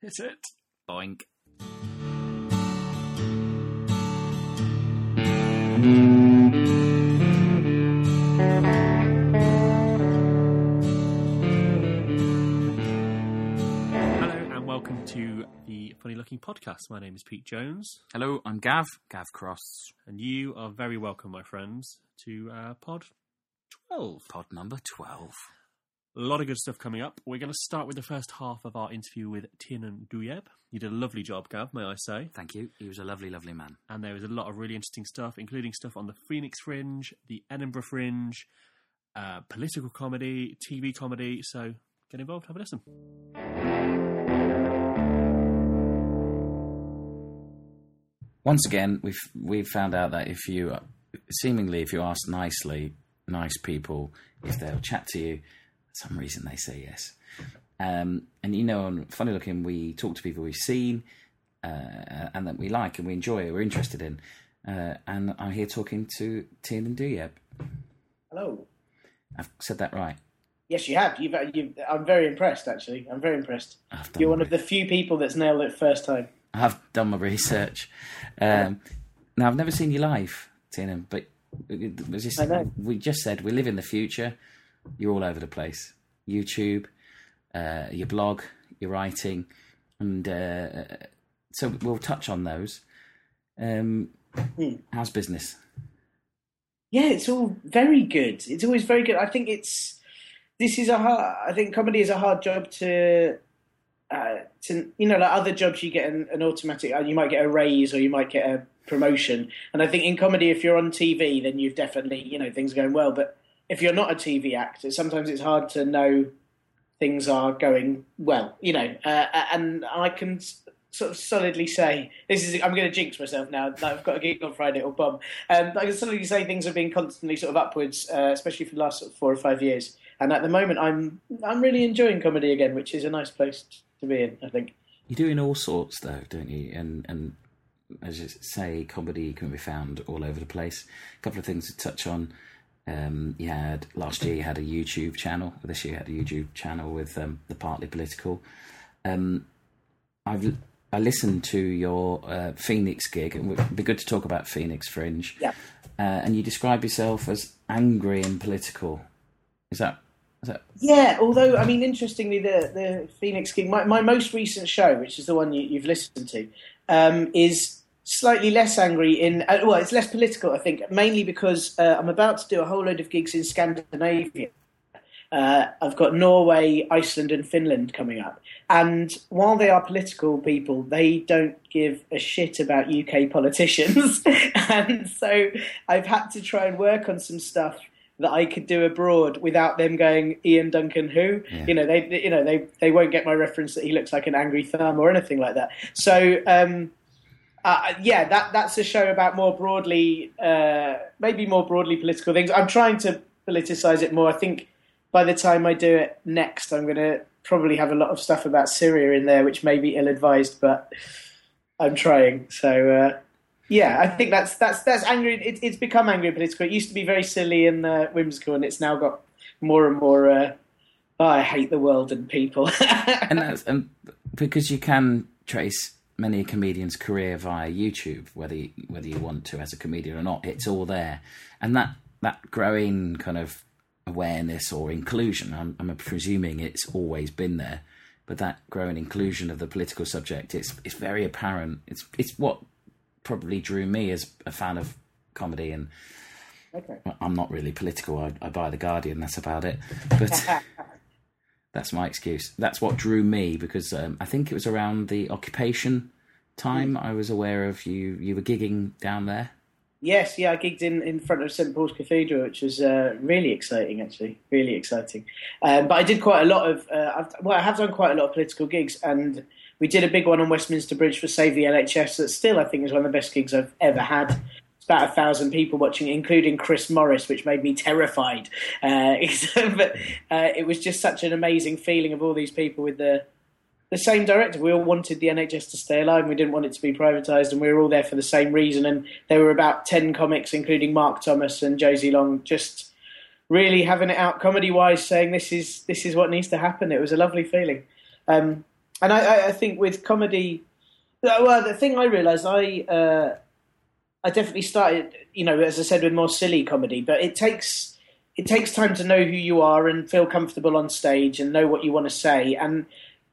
Hit it. Boink. Hello and welcome to the Funny Looking Podcast. My name is Pete Jones, Hello, I'm Gav. Gav Cross. and you are very welcome, my friends, to uh, Pod 12. Pod number 12. A lot of good stuff coming up. We're going to start with the first half of our interview with Tiernan Douieb. You did a lovely job, Gav, may I say. Thank you. He was a lovely, lovely man. And there was a lot of really interesting stuff, including stuff on the Phoenix Fringe, the Edinburgh Fringe, uh, political comedy, TV comedy. So get involved, have a listen. Once again, we've we've found out that if you seemingly if you ask nicely, nice people, if they'll chat to you, for some reason they say yes. Um, and you know, on funny looking, we talk to people we've seen uh, and that we like and we enjoy, we're interested in. Uh, and I'm here talking to Tiernan Douieb. Hello. I've said that right. Yes, you have. You've, you've, I'm very impressed, actually. I'm very impressed. You're one my of the few people that's nailed it first time. I've done my research. Um, now I've never seen you live, Tina, but just, we just said we live in the future. You're all over the place. YouTube, uh, your blog, your writing, and uh, so we'll touch on those. Um, Hmm. How's business? Yeah, it's all very good. It's always very good. I think it's this is a hard. I think comedy is a hard job to. Uh, to you know, like other jobs, you get an, an automatic. uh, You might get a raise or you might get a promotion. And I think in comedy, if you're on TV, then you've definitely you know things are going well. But if you're not a TV actor, sometimes it's hard to know things are going well. You know, uh, and I can sort of solidly say this is. I'm going to jinx myself now. that I've got a gig on Friday or bomb. Um, I can solidly say things have been constantly sort of upwards, uh, especially for the last sort of four or five years. And at the moment, I'm I'm really enjoying comedy again, which is a nice place to be in. I think. You're doing all sorts, though, don't you? And and as you say, comedy can be found all over the place. A couple of things to touch on. Um, you had last year you had a YouTube channel. This year you had a YouTube channel with um, the Partly Political. Um, I've I listened to your uh, Phoenix gig, and it would be good to talk about Phoenix Fringe. Yeah. Uh, and you describe yourself as angry and political. Is that is that Yeah, although I mean, interestingly, the the Phoenix gig, my, my most recent show, which is the one you, you've listened to, um, is slightly less angry in. Uh, well, it's less political, I think, mainly because uh, I'm about to do a whole load of gigs in Scandinavia. Uh, I've got Norway, Iceland, and Finland coming up. And while they are political people, they don't give a shit about UK politicians. and so I've had to try and work on some stuff that I could do abroad without them going Ian Duncan who Yeah. you know they you know they they won't get my reference that he looks like an angry thumb or anything like that so um uh, yeah that that's a show about more broadly uh maybe more broadly political things I'm trying to politicize it more I think by the time I do it next I'm going to probably have a lot of stuff about Syria in there which may be ill advised but I'm trying so uh yeah, I think that's that's that's angry. It, it's become angry political. It used to be very silly and uh, whimsical, and it's now got more and more. Uh, oh, I hate the world and people. and that's and because you can trace many a comedian's career via YouTube, whether you, whether you want to as a comedian or not, it's all there, and that that growing kind of awareness or inclusion. I'm, I'm presuming it's always been there, but that growing inclusion of the political subject, it's it's very apparent. It's it's what probably drew me as a fan of comedy and. okay. I'm not really political. I, I buy the Guardian. That's about it. But that's my excuse. That's what drew me because um, I think it was around the occupation time. I was aware of you. You were gigging down there. Yes, yeah, I gigged in, in front of St Paul's Cathedral, which was uh, really exciting, actually, really exciting. Um, but I did quite a lot of, uh, well, I have done quite a lot of political gigs, and we did a big one on Westminster Bridge for Save the NHS. That still, I think, is one of the best gigs I've ever had. About a thousand people watching, including Chris Morris, which made me terrified. Uh, but uh, it was just such an amazing feeling of all these people with the the same director. We all wanted the NHS to stay alive. and We didn't want it to be privatised, and we were all there for the same reason. And there were about ten comics, including Mark Thomas and Josie Long, just really having it out comedy wise, saying this is this is what needs to happen. It was a lovely feeling. Um, and I, I think with comedy, well, the thing I realised, I uh, I definitely started, you know, as I said, with more silly comedy, but it takes it takes time to know who you are and feel comfortable on stage and know what you want to say. And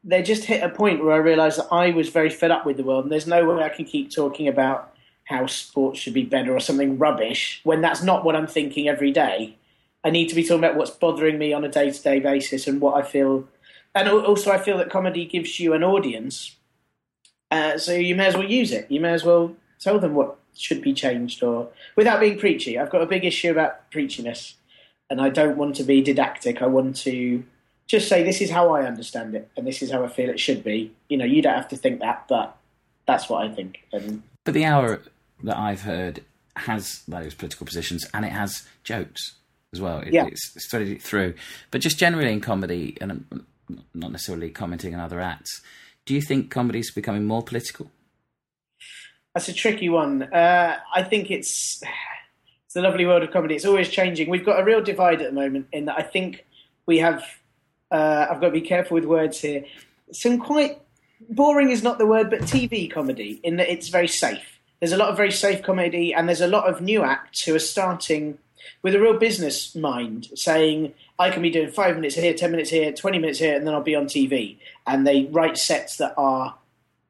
they just hit a point where I realised that I was very fed up with the world, and there's no way I can keep talking about how sports should be better or something rubbish when that's not what I'm thinking every day. I need to be talking about what's bothering me on a day to day basis and what I feel. And also, I feel that comedy gives you an audience, uh, so you may as well use it. You may as well tell them what should be changed, or without being preachy. I've got a big issue about preachiness, and I don't want to be didactic. I want to just say this is how I understand it, and this is how I feel it should be. You know, you don't have to think that, but that's what I think. And But the hour that I've heard has those political positions and it has jokes as well. It, Yeah. It's studied it through. But just generally in comedy, and I'm not necessarily commenting on other acts, do you think comedy is becoming more political? That's a tricky one. Uh, I think it's it's the lovely world of comedy. It's always changing. We've got a real divide at the moment in that I think we have. Uh, I've got to be careful with words here. Some quite boring is not the word, but TV comedy in that it's very safe. There's a lot of very safe comedy, and there's a lot of new acts who are starting with a real business mind, saying, "I can be doing five minutes here, ten minutes here, twenty minutes here, and then I'll be on TV." And they write sets that are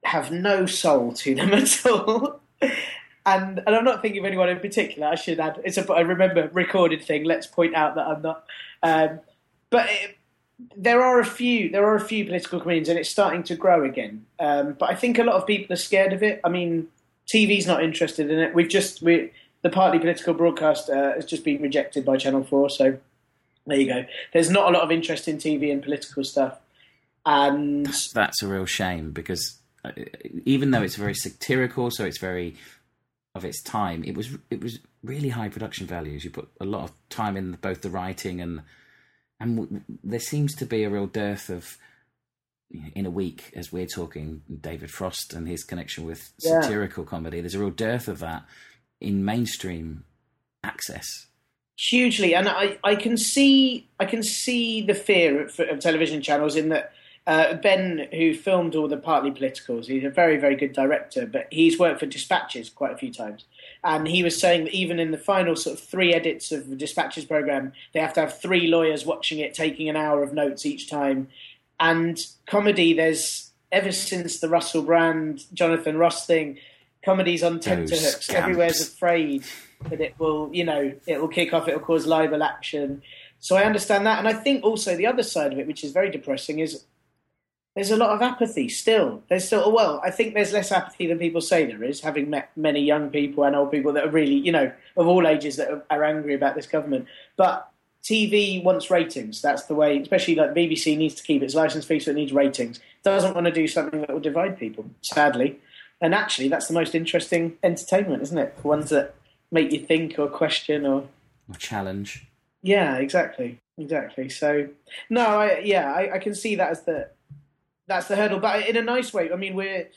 have no soul to them at all. And and I'm not thinking of anyone in particular. I should add. It's a I remember recorded thing. Let's point out that I'm not. Um, but it, there are a few. There are a few political comedians, and it's starting to grow again. Um, but I think a lot of people are scared of it. I mean, TV's not interested in it. We've just we the partly political broadcast uh, has just been rejected by Channel Four. So there you go. There's not a lot of interest in TV and political stuff. And That's a real shame because Uh, even though it's very satirical, so it's very of its time, it was it was really high production values. You put a lot of time in both the writing and and w- there seems to be a real dearth of you know, in a week as we're talking David Frost and his connection with Yeah. satirical comedy. There's a real dearth of that in mainstream access. hugely and I, I can see I can see the fear of, of television channels in that uh, Ben who filmed all the partly politicals he's a very very good director but he's worked for Dispatches quite a few times and he was saying that even in the final sort of three edits of the Dispatches program they have to have three lawyers watching it taking an hour of notes each time and comedy there's ever since the Russell Brand Jonathan Ross thing comedies on tenterhooks everywhere's afraid that it will, you know, it will kick off, it will cause libel action. So I understand that. And I think also the other side of it, which is very depressing, is there's a lot of apathy still. There's still, well, I think there's less apathy than people say there is, having met many young people and old people that are really, you know, of all ages that are, are angry about this government. But TV wants ratings. That's the way, especially like BBC needs to keep its license fee, so it needs ratings. Doesn't want to do something that will divide people, sadly. And actually, that's the most interesting entertainment, isn't it? The ones that make you think or question or Or challenge. yeah, exactly, exactly. So no, I, yeah, I, I can see that as the that's the hurdle, but in a nice way. I mean, we're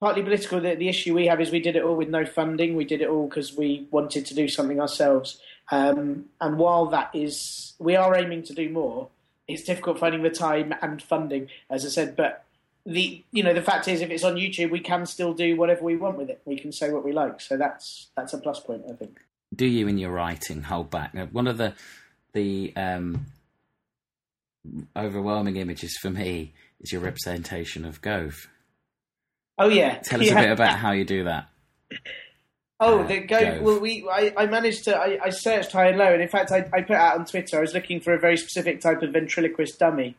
partly political. The, the issue we have is we did it all with no funding. We did it all because we wanted to do something ourselves. Um, and while that is, we are aiming to do more. It's difficult finding the time and funding, as I said. But the you know the fact is, if it's on YouTube, we can still do whatever we want with it. We can say what we like. So that's that's a plus point, I think. do you in your writing hold back? One of the the um, overwhelming images for me is your representation of Gove. Oh yeah, Tell us yeah. a bit about how you do that. Oh, uh, the go. Gove. Well, we I, I managed to I, I searched high and low, and in fact, I, I put out on Twitter. I was looking for a very specific type of ventriloquist dummy,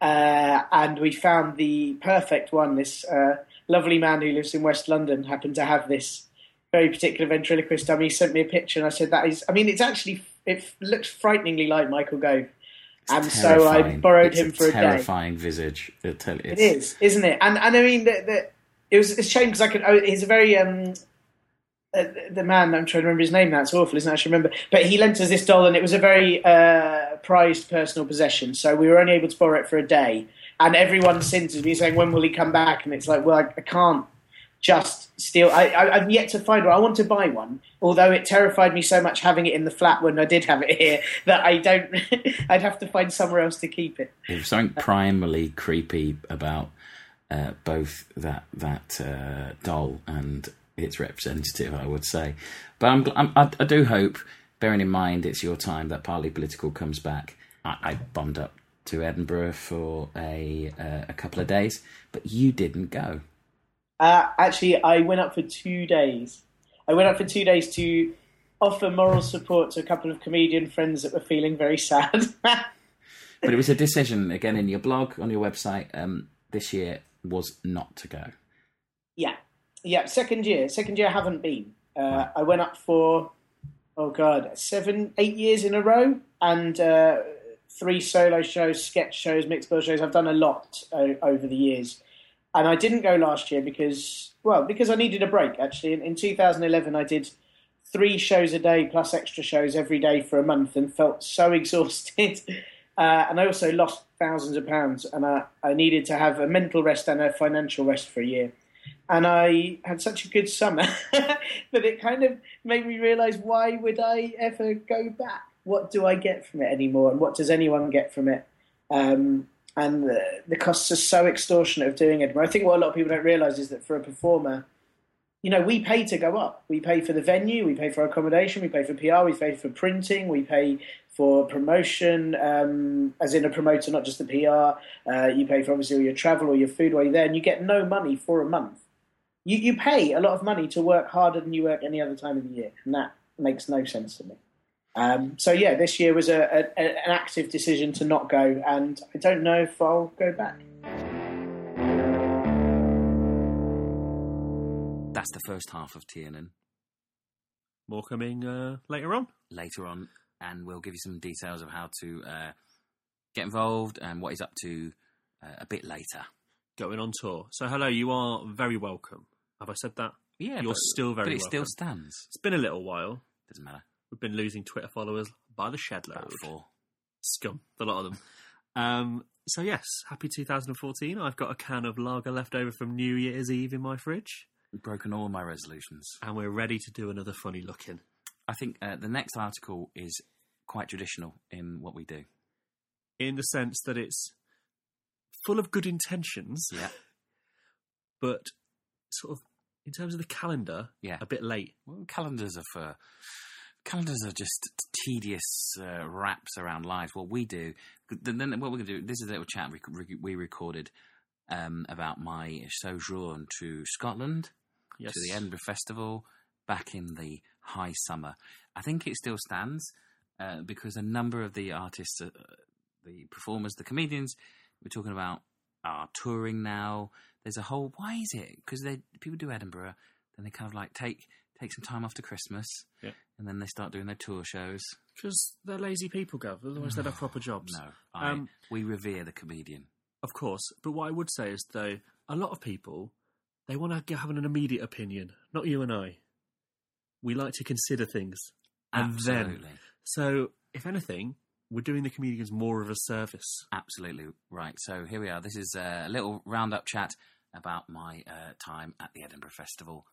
uh, and we found the perfect one. This uh, lovely man who lives in West London happened to have this very particular ventriloquist dummy. He sent me a picture, and I said, "That is. I mean, it's actually it looks frighteningly like Michael Gove." And so I borrowed It's him for a day. terrifying visage. It, it's, is, isn't it? And and I mean, the, the, it was a shame because I could. Oh, he's a very um, uh, the man. I'm trying to remember his name. Now it's awful, isn't it? I should remember. But he lent us this doll, and it was a very uh, prized personal possession. So we were only able to borrow it for a day. And everyone since has been saying, "When will he come back?" And it's like, well, I, I can't just steal. I, I've yet to find one. I want to buy one, although it terrified me so much having it in the flat when I did have it here that I don't. I'd have to find somewhere else to keep it. There's something primarily creepy about uh, both that that uh, doll and its representative, I would say. But I'm, I'm, I, I do hope, bearing in mind it's your time, that Partly Political comes back. I, I bombed up to Edinburgh for a uh, a couple of days, but you didn't go. Uh, actually, I went up for two days. I went up for two days to offer moral support to a couple of comedian friends that were feeling very sad. But it was a decision again in your blog on your website um, this year was not to go. yeah, yeah. Second year, second year, I haven't been. Uh, I went up for oh god, seven, eight years in a row, and uh, three solo shows, sketch shows, mixed bill shows. I've done a lot o- over the years, and I didn't go last year because well, because I needed a break. Actually, in, in 2011, I did three shows a day plus extra shows every day for a month and felt so exhausted. Uh, and I also lost thousands of pounds, and I, I needed to have a mental rest and a financial rest for a year. And I had such a good summer that it kind of made me realise why would I ever go back? What do I get from it anymore, and what does anyone get from it? Um, and the, the costs are so extortionate of doing Edinburgh. I think what a lot of people don't realise is that for a performer, you know, we pay to go up. We pay for the venue, we pay for accommodation, we pay for PR, we pay for printing, we pay for promotion, um, as in a promoter, not just the PR. Uh, you pay for obviously all your travel or your food while you're there, and you get no money for a month. You, you pay a lot of money to work harder than you work any other time of the year, and that makes no sense to me. Um, so yeah, this year was a, a, a- an active decision to not go, and I don't know if I'll go back. That's the first half of Tiernan. More coming uh, later on. Later on, and we'll give you some details of how to uh, get involved and what he's up to uh, a bit later. Going on tour. So hello, you are very welcome. Have I said that? Yeah, You're but, still very but it still stands. It's been a little while. Doesn't matter. We've been losing Twitter followers by the shed load. four. Scum, a lot of them. Um, so yes, happy 2014. I've got a can of lager left over from New Year's Eve in my fridge, We've broken all my resolutions. and we're ready to do another funny looking. I think uh, the next article is quite traditional in what we do. In the sense that it's full of good intentions, Yeah. but sort of in terms of the calendar, Yeah. a bit late. Well, calendars are for calendars are just tedious uh, wraps around lives. What we do, then then what we're going to do. This is a little chat we, we recorded um, about my sojourn to Scotland Yes, to the Edinburgh Festival back in the high summer. I think it still stands uh, because a number of the artists, uh, the performers, the comedians we're talking about are touring now. There's a whole. Why is it? Because they people do Edinburgh, then they kind of like take take some time after Christmas, Yeah. And then they start doing their tour shows. because they're lazy people, Gov. Otherwise, they'd have proper jobs. No, I, Um, we revere the comedian. Of course, but what I would say is though, a lot of people they want to have an immediate opinion. Not you and I. We like to consider things, and Absolutely, then so if anything, we're doing the comedians more of a service. absolutely right. So here we are. This is a little roundup chat about my uh, time at the Edinburgh Festival,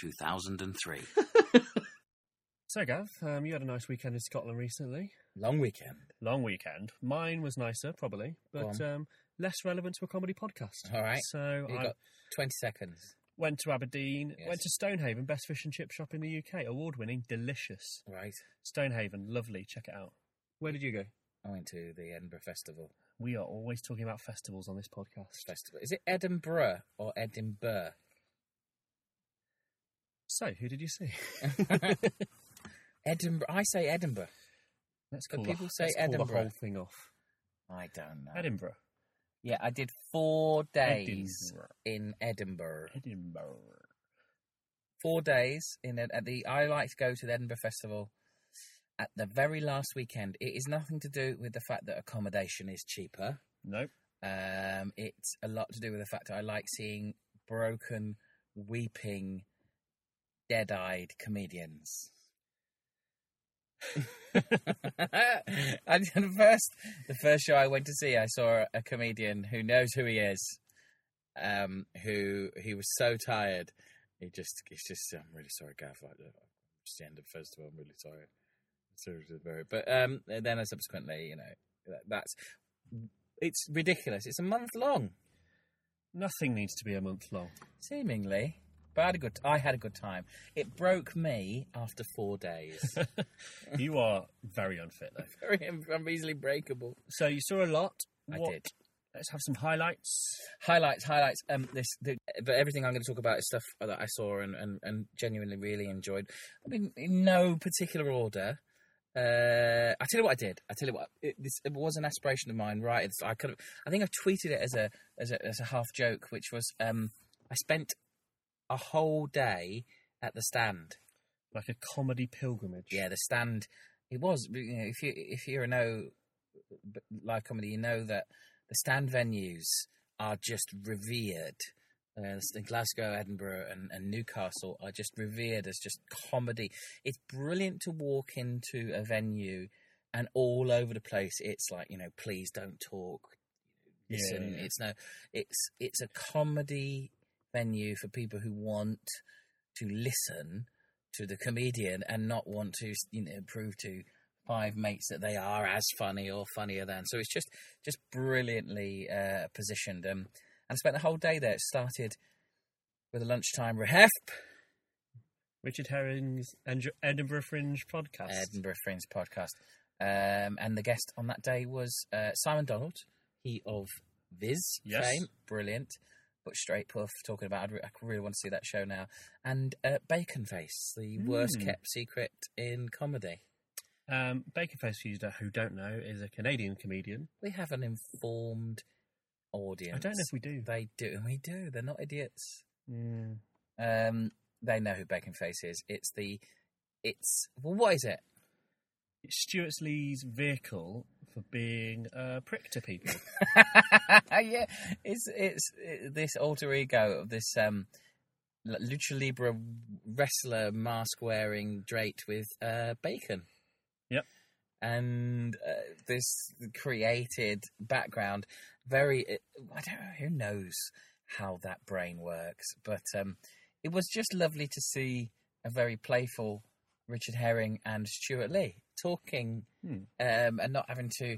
2003. So, Gav, um, you had a nice weekend in Scotland recently. Long weekend. Long weekend. Mine was nicer, probably, but um, less relevant to a comedy podcast. All right. So You I got 20 seconds. went to Aberdeen, Yes. went to Stonehaven, best fish and chip shop in the UK, award winning, delicious. Right. Stonehaven, lovely. Check it out. Where did you go? I went to the Edinburgh Festival. We are always talking about festivals on this podcast. Festival. Is it Edinburgh or Edinburgh? So, who did you see? Edinburgh. I say Edinburgh. Let's But call people the, say let's call the Edinburgh. whole thing off. I don't know. Edinburgh. Yeah, I did four days Edinburgh. in Edinburgh. Edinburgh. Four days in at the. I like to go to the Edinburgh Festival at the very last weekend. It is nothing to do with the fact that accommodation is cheaper. Nope. Um, it's a lot to do with the fact that I like seeing broken, weeping, dead-eyed comedians. and the first, the first show I went to see, I saw a comedian who knows who he is. Um, who he was so tired, he just, he's just, I'm really sorry, Gav. Like, it's the end of the festival. I'm really sorry. Seriously, very. But um, then I subsequently, you know, that, that's it's ridiculous. It's a month long. Nothing needs to be a month long. Seemingly, but I had a good. I had a good time. It broke me after four days. you are very unfit though. Very, I'm easily breakable. So you saw a lot. I What- did. Let's have some highlights. Highlights, highlights. Um, this, the, but everything I'm going to talk about is stuff that I saw and, and, and genuinely really enjoyed. I mean, in no particular order. Uh, I tell you what I did. I tell you what. It, this it was an aspiration of mine. Right. It's, I could. I think I tweeted it as a as a as a half joke, which was um, I spent a whole day at the stand. Like a comedy pilgrimage. Yeah, the stand. It was. You know, if you if you're a no live comedy, you know that the stand venues are just revered. Uh, in Glasgow, Edinburgh, and, and Newcastle are just revered as just comedy. It's brilliant to walk into a venue, and all over the place, it's like you know, please don't talk. Listen, yeah, yeah. it's no, it's it's a comedy venue for people who want to listen to the comedian and not want to you know prove to five mates that they are as funny or funnier than. So it's just just brilliantly uh, positioned um, and I spent the whole day there. It started with a lunchtime rehef. Richard Herring's Edinburgh Fringe podcast. Edinburgh Fringe podcast. Um, and the guest on that day was uh, Simon Donald he of Viz Yes. fame. Brilliant but straight puff talking about I'd re- I really want to see that show now and uh, Bacon Face the worst Mm. kept secret in comedy Um, Baconface, for you who don't know, is a Canadian comedian. we have an informed audience. I don't know if we do. They do. And we do. They're not idiots. Mm. Um, they know who Bacon Face is. It's the. It's well. What is it? It's Stewart Lee's vehicle for being a prick to people. yeah, it's it's it, this alter ego of this um, lucha libre wrestler mask wearing draped with uh, bacon. Yep. And uh, this created background, very. I don't know who knows how that brain works, but um, it was just lovely to see a very playful Richard Herring and Stewart Lee talking, Hmm. um, and not having to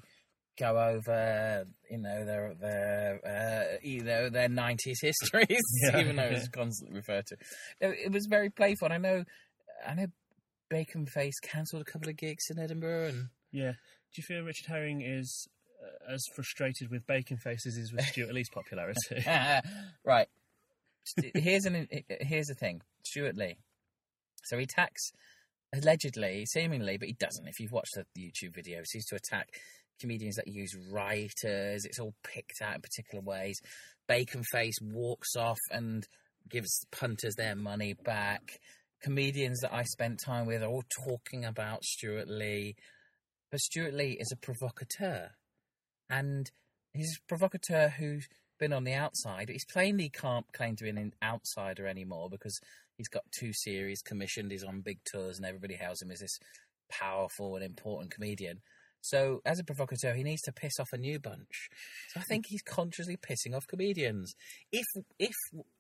go over, you know, their their uh, you know their nineties histories, Yeah, even though yeah. it's constantly referred to. It, was very playful. And I know, I know, Bacon Face cancelled a couple of gigs in Edinburgh, and yeah. Do you feel Richard Herring is uh, as frustrated with Baconface as is with Stewart Lee's popularity? right. Here's an here's the thing, Stewart Lee. So he attacks allegedly, seemingly, but he doesn't. If you've watched the YouTube videos, he used to attack comedians that use writers. It's all picked out in particular ways. Bacon Face walks off and gives punters their money back. Comedians that I spent time with are all talking about Stewart Lee, but Stewart Lee is a provocateur, and he's a provocateur who's been on the outside. He's plainly can't claim to be an outsider anymore because he's got two series commissioned. He's on big tours, and everybody hails him as this powerful and important comedian. So, as a provocateur, he needs to piss off a new bunch. So, I think he's consciously pissing off comedians. If, if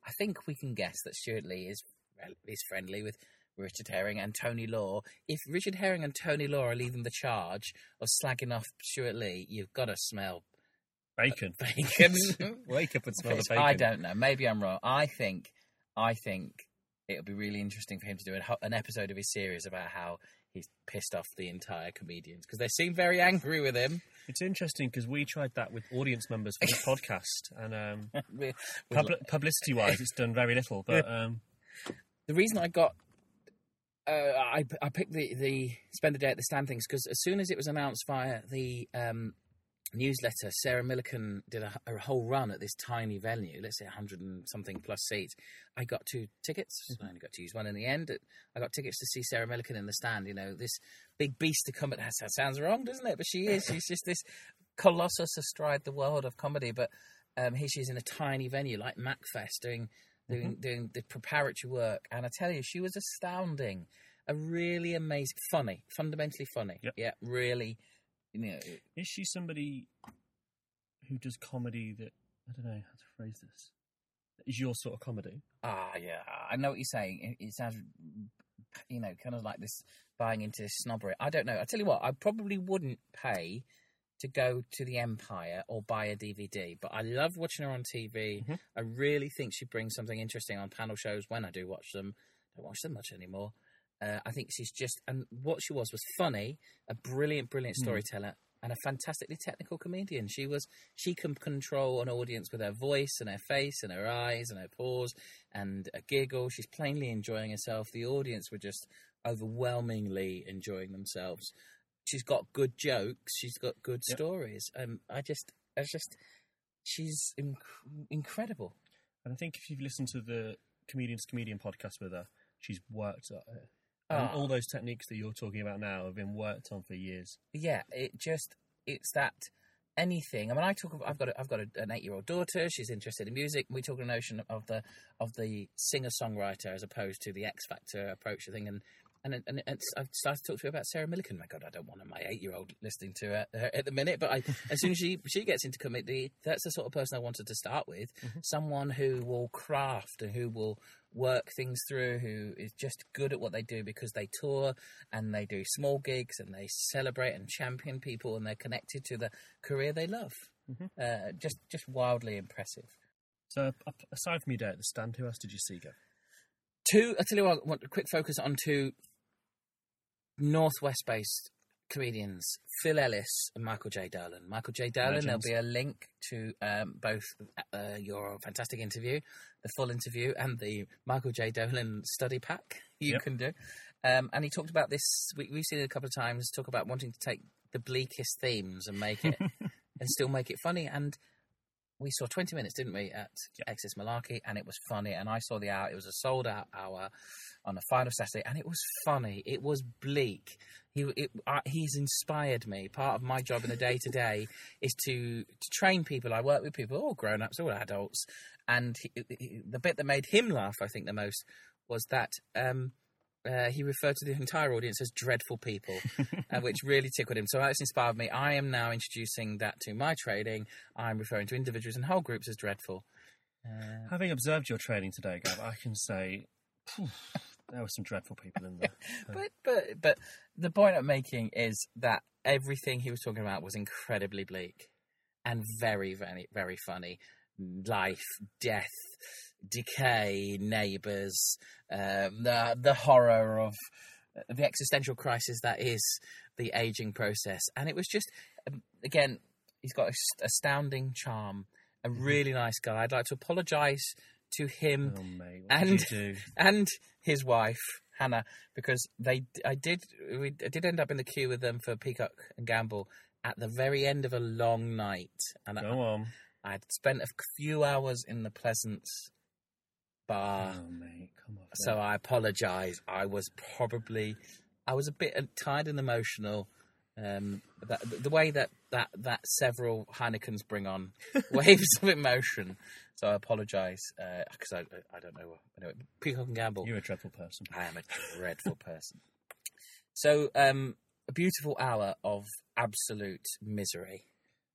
I think we can guess that Stewart Lee is is friendly with Richard Herring and Tony Law. If Richard Herring and Tony Law are leading the charge of slagging off Stewart Lee, you've got to smell Bacon. bacon. Wake up and smell the bacon. I don't know. Maybe I'm wrong. I think, I think it would be really interesting for him to do an, an episode of his series about how he's pissed off the entire comedians because they seem very angry with him. It's interesting because we tried that with audience members for this podcast, and um, With- with publi- publicity-wise, it's done very little. But um, the reason I got uh, I I picked the the spend the day at the stand things because as soon as it was announced via the um, newsletter, Sarah Millican did a, a whole run at this tiny venue, let's say hundred and something plus seats. I got two tickets. I only got to use one in the end. I got tickets to see Sarah Millican in the stand. You know, this big beast to come. At, that sounds wrong, doesn't it? But she is. She's just this colossus astride the world of comedy. But um, here she is in a tiny venue like MachFest doing doing doing the preparatory work, and I tell you, she was astounding. A really amazing, funny, fundamentally funny. Yep. Yeah, really. You know, is she somebody who does comedy that I don't know how to phrase this? Is your sort of comedy? ah, yeah, I know what you're saying. It, it sounds, you know, kind of like this buying into snobbery. I don't know. I tell you what, I probably wouldn't pay to go to the Empire or buy a DVD, but I love watching her on TV. Mhm. I really think she brings something interesting on panel shows when I do watch them. I don't watch them much anymore. Uh, I think she's just, and what she was was funny, a brilliant, brilliant Hmm. storyteller, and a fantastically technical comedian. She was, she can control an audience with her voice and her face and her eyes and her pause and a giggle. She's plainly enjoying herself. The audience were just overwhelmingly enjoying themselves. She's got good jokes. She's got good Yep. stories. Um, I just, I just, she's inc- incredible. And I think if you've listened to the Comedian's Comedian podcast with her, she's worked at it. And Ah. all those techniques that you're talking about now have been worked on for years. yeah, it just it's that anything. I mean, I talk. I've got a, I've got a, an eight year old daughter. She's interested in music. We talk a notion of the of the singer songwriter as opposed to the X Factor approach to thing. And and and, I've started to talk to her about Sarah Millican. My God, I don't want my eight year old listening to her, her at the minute. But I, as soon as she she gets into comedy, that's the sort of person I wanted to start with. Someone who will craft and who will work things through, who is just good at what they do because they tour and they do small gigs and they celebrate and champion people and they're connected to the career they love. Mhm. Uh, just just wildly impressive. So, aside from your day at the stand, who else did you see go? Two, I tell you what, I want a quick focus on two northwest based comedians, Phil Ellis and Michael J. Dolan. Michael J. Dolan, there'll be a link to um, both uh, your fantastic interview, the full interview, and the Michael J. Dolan study pack you Yep. can do. Um, and he talked about this, we, we've seen it a couple of times, talk about wanting to take the bleakest themes and make it, and still make it funny. And we saw 20 minutes, didn't we, at Yep. XS Malarkey, and it was funny. And I saw the hour, it was a sold out hour on a final Saturday, and it was funny. It was bleak. He, it, uh, he's inspired me. Part of my job in the day to day is to to train people. I work with people, all grown ups, all adults, and he, he- the bit that made him laugh, I think, the most was that. Um, uh, he referred to the entire audience as dreadful people, uh, which really tickled him. So that's inspired me. I am now introducing that to my trading. I'm referring to individuals and whole groups as dreadful. Uh, Having observed your training today, Gav, I can say there were some dreadful people in there. but but but the point I'm making is that everything he was talking about was incredibly bleak and very very very funny. Life, death, decay, neighbours, um, the the horror of uh, the existential crisis that is the aging process, and it was just um, again he's got a s- astounding charm, a really nice guy. I'd like to apologise to him oh, mate, And- did you do? and his wife Hannah because they I did we I did end up in the queue with them for Peacock and Gamble at the very end of a long night, and I, Go on. I had spent a few hours in the Pleasance bar. oh, mate, come on. So I apologise. I was probably, I was a bit uh, tired and emotional. Um, that, the way that, that, that several Heinekens bring on waves of emotion. So I apologise because I, I don't know. Anyway, Peacock and Gamble. You're a dreadful person. I am a dreadful person. So um, a beautiful hour of absolute misery.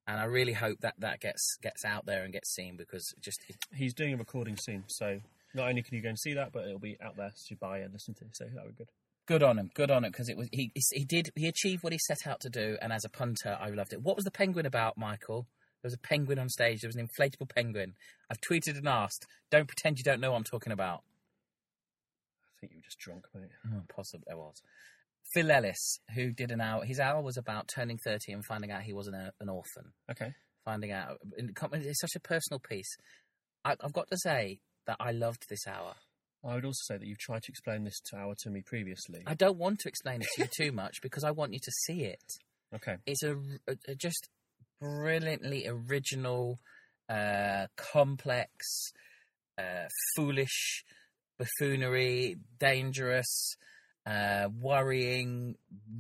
And I really hope that that gets gets out there and gets seen because just He's doing a recording soon, so not only can you go and see that, but it'll be out there to buy and listen to. So that would be good. Good on him. Good on him because it was he. He did. He achieved what he set out to do, and as a punter, I loved it. What was the penguin about, Michael? There was a penguin on stage. There was an inflatable penguin. I've tweeted and asked. Don't pretend you don't know what I'm talking about. I think you were just drunk, mate. Oh, possibly there was. Phil Ellis, who did an hour. His hour was about turning thirty and finding out he wasn't a, an orphan. Okay. Finding out it's such a personal piece. I, I've got to say that I loved this hour. I would also say that you've tried to explain this to hour to me previously. I don't want to explain it to you too much because I want you to see it. Okay. it's a, a- just brilliantly original, uh, complex, uh, foolish, buffoonery, dangerous, uh, worrying,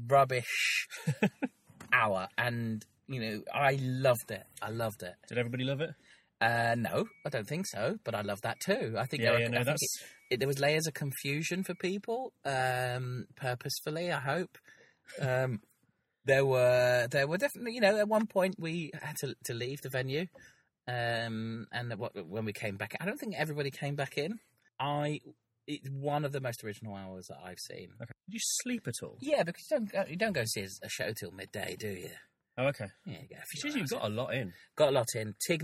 rubbish hour, and you know I loved it. I loved it. Did everybody love it? Uh, no, I don't think so, but I love that too. I think Yeah, yeah, no, I think that's it, there was layers of confusion for people, um, purposefully. I hope. Um, there were there were definitely you know at one point we had to to leave the venue, um, and what, when we came back, I don't think everybody came back in. I it's one of the most original hours that I've seen. okay. Did you sleep at all? Yeah, because you don't go, you don't go see a show till midday, do you? Oh, okay. Yeah, you get a few She says you've got a lot in. got a lot in. Tig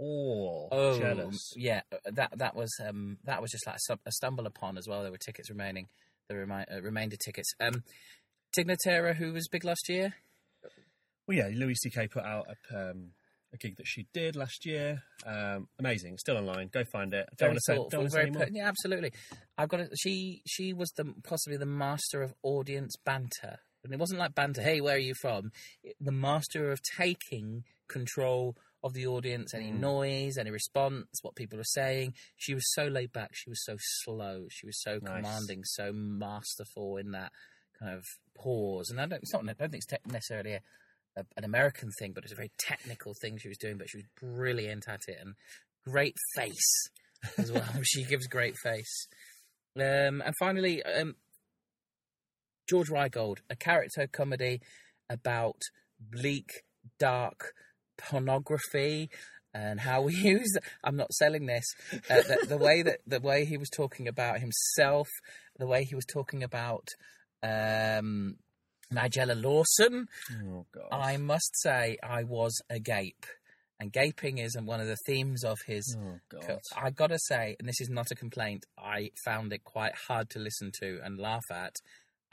Notaro. Oh, jealous. yeah. uh, That that was um that was just like a stumble upon as well. There were tickets remaining, the remi- uh, remainder tickets. Um, Tig Notaro, who was big last year. Well, yeah, Louis C.K. put out a, um, a gig that she did last year. Um, amazing. Still online. Go find it. Don't Very want to say, don't want to say very anymore. yeah, absolutely. I've got it. She she was the possibly the master of audience banter, and it wasn't like banter. Hey, where are you from? The master of taking control of the audience, any Mm. noise, any response, what people are saying. She was so laid back. She was so slow. She was so Nice. commanding, so masterful in that kind of pause. And I don't, it's not. I don't think it's necessarily a, a, an American thing, but it's a very technical thing she was doing. But she was brilliant at it and great face as well. she gives great face. Um, and finally, um, George Ryegold, a character comedy about bleak, dark pornography and how we use. I'm not selling this. Uh, the, the way that the way he was talking about himself, the way he was talking about um, Nigella Lawson. Oh, I must say, I was agape. And gaping is one of the themes of his Oh. Co- I gotta say, and this is not a complaint, I found it quite hard to listen to and laugh at,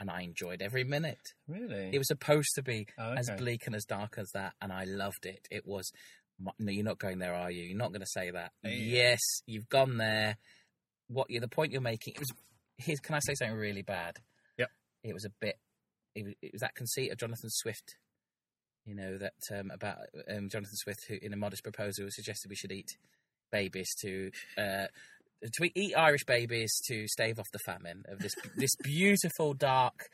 and I enjoyed every minute. Really? It was supposed to be Oh, as bleak and as dark as that, and I loved it. It was. No, you're not going there, are you? You're not going to say that. Yeah. Yes, you've gone there. What you the point you're making? It was. Here's, can I say something really bad? Yep. It was a bit. It was, it was that conceit of Jonathan Swift. You know that um, about um, Jonathan Swift, who in a modest proposal suggested we should eat babies to uh, to eat Irish babies to stave off the famine of this this beautiful dark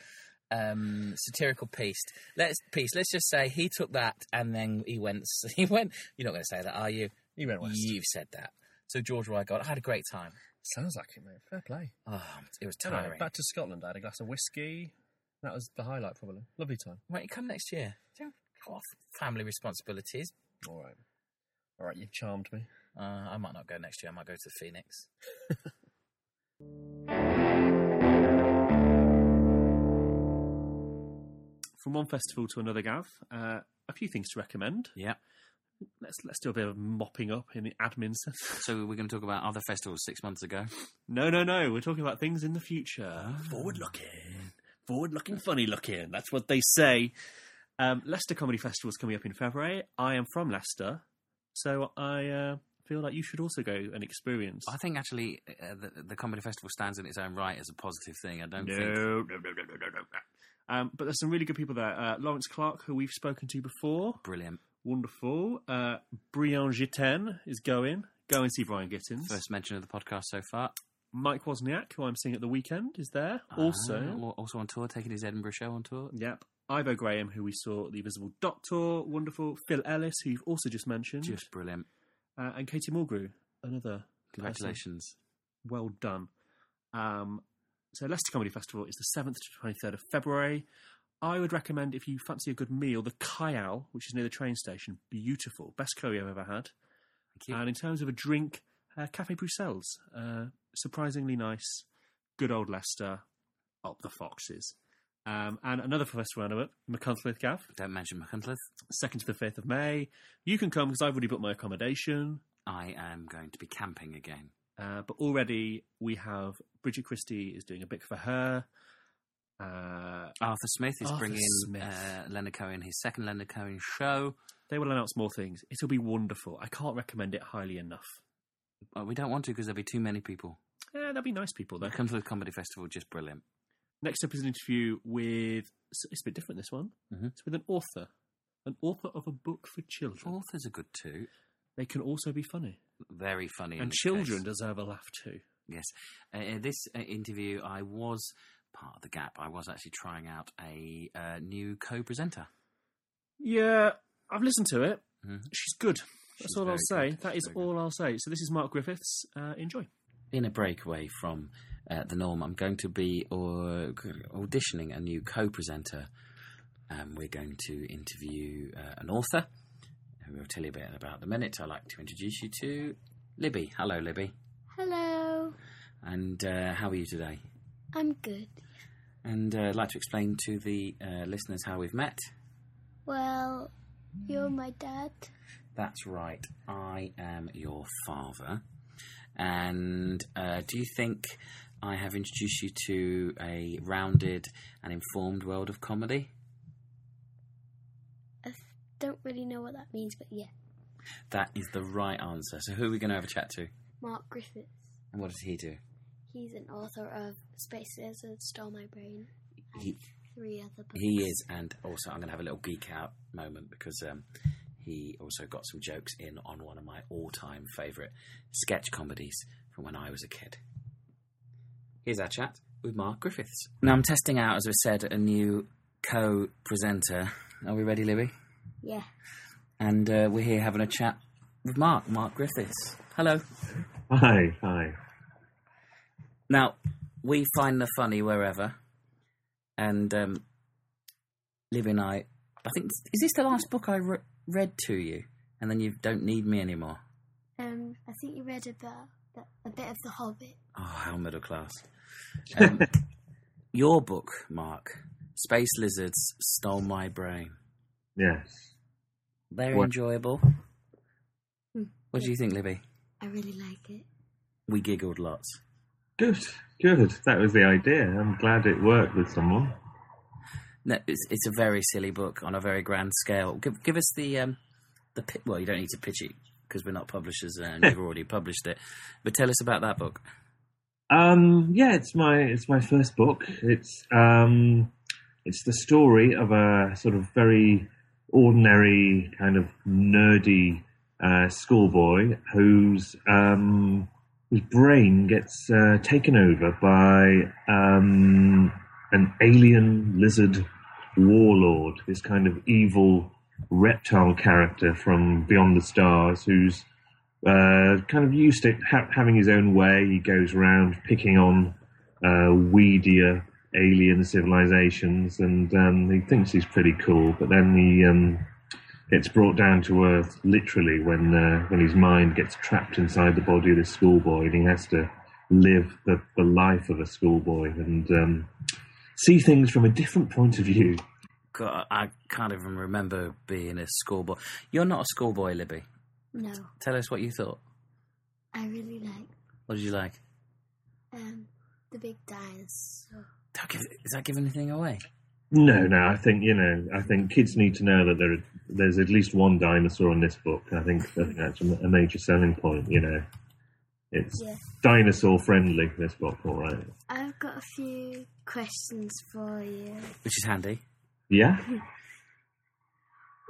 um, satirical piece. Let's piece. Let's just say he took that and then he went. He went. You're not going to say that, are you? You went west. You've said that. So George Ryegold, I got I had a great time. Sounds like it, mate. Fair play. Oh, it was Anyway, tiring. back to Scotland. I had a glass of whiskey. That was the highlight, probably. Lovely time. Wait, you come next year. Don't go off family responsibilities. All right. All right, you've charmed me. Uh, I might not go next year. I might go to Phoenix. From one festival to another, Gav. Uh, a few things to recommend. Yeah. Let's let's do a bit of mopping up in the admin sense. So we're going to talk about other festivals six months ago. No, no, no. We're talking about things in the future. Ah. Forward looking. Forward looking, funny looking. That's what they say. Um, Leicester Comedy Festival is coming up in February. I am from Leicester, so I uh, feel like you should also go and experience. I think actually uh, the, the comedy festival stands in its own right as a positive thing. I don't no, think. no, no, no, no, no, no. Um, but there's some really good people there. Uh, Lawrence Clark, who we've spoken to before, Brilliant. wonderful. Uh, Brian Gittins is going. Go and see Brian Gittins. First mention of the podcast so far. Mike Wozniak, who I'm seeing at the weekend, is there. Also, Ah, also on tour, taking his Edinburgh show on tour. Yep. Ivo Graham, who we saw at the Invisible Doctor, wonderful. Phil Ellis, who you've also just mentioned, Just brilliant. Uh, and Katie Mulgrew, another person. Congratulations. Well done. Um, so Leicester Comedy Festival is the seventh to twenty third of February. I would recommend if you fancy a good meal, the Kyle, which is near the train station. Beautiful, best curry I've ever had. Thank you. And in terms of a drink, uh, Cafe Bruxelles, uh, surprisingly nice. Good old Leicester, up the foxes. Um, and another festival roundup, Machynlleth Gav, Don't mention Machynlleth. second to the fifth of May. You can come because I've already booked my accommodation. I am going to be camping again. Uh, but already we have Bridget Christie is doing a bit for her. Uh, Arthur Smith is Arthur bringing Smith. Uh, Leonard Cohen his second Leonard Cohen show. they will announce more things. It'll be wonderful. I can't recommend it highly enough. Well, we don't want to because there'll be too many people. Yeah, they'll be nice people though. Come to The Comedy Festival just brilliant. Next up is an interview with. It's a bit different. This one. Mhm. It's with an author, an author of a book for children. Authors are good too. They can also be funny, Very funny. and children case. deserve a laugh too. Yes. Uh, in this uh, interview, I was part of the gap. I was actually trying out a uh, new co-presenter. Yeah, I've listened to it. Mhm. She's good. That's She's all I'll say. good. That is all I'll say. So this is Mark Griffiths. Uh, enjoy. In a breakaway from uh, the norm, I'm going to be au- auditioning a new co-presenter. Um, we're going to interview uh, an author, who we'll tell you a bit about in a minute. I'd like to introduce you to Libby. Hello, Libby. Hello. And uh, how are you today? I'm good. And uh, I'd like to explain to the uh, listeners how we've met. Well, you're my dad. That's right. I am your father. And uh, do you think I have introduced you to a rounded and informed world of comedy? I don't really know what that means, but yeah. That is the right answer. So, who are we going to have a chat to? Mark Griffiths. And what does he do? He's an author of Space Lizard, Stole My Brain, and He, three other books. he is, and also I'm going to have a little geek out moment because um, he also got some jokes in on one of my all time favourite sketch comedies from when I was a kid. Here's our chat with Mark Griffiths. Now, I'm testing out, as we said, a new co presenter. Are we ready, Libby? Yeah. And uh, we're here having a chat with Mark, Mark Griffiths. Hello. Hi, hi. Now, we find the funny wherever, and um, Libby and I, I think, is this the last book I re- read to you? And then you don't need me anymore. Um, I think you read about the, a bit of The Hobbit. Oh, how middle class. Um, your book, Mark, Space Lizards Stole My Brain. Yes. Very What- enjoyable. Hmm. What do you think, Libby? I really like it. We giggled lots. Good, good. That was the idea. I'm glad it worked with someone. No, it's, it's a very silly book on a very grand scale. Give, give us the um, the pi- well, you don't need to pitch it because we're not publishers and you've already published it. But tell us about that book. Um, yeah, it's my it's my first book. It's um, it's the story of a sort of very ordinary kind of nerdy uh, schoolboy whose um, whose brain gets uh, taken over by um, an alien lizard warlord. This kind of evil reptile character from Beyond the Stars, who's uh, kind of used to ha- having his own way. He goes around picking on uh, weedier alien civilizations, and um, he thinks he's pretty cool. But then he um, gets brought down to earth literally when uh, when his mind gets trapped inside the body of this schoolboy, and he has to live the, the life of a schoolboy and um, see things from a different point of view. God, I can't even remember being a schoolboy. You're not a schoolboy, Libby. No, Tell us what you thought. I really like What did you like? um, the big dinosaur. Don't give, is that giving anything away? No, no. I think you know. I think kids need to know that there there's at least one dinosaur in this book. I think, I think that's a major selling point. You know, it's Yeah. dinosaur friendly. This book, all right. I've got a few questions for you. Which is handy. Yeah.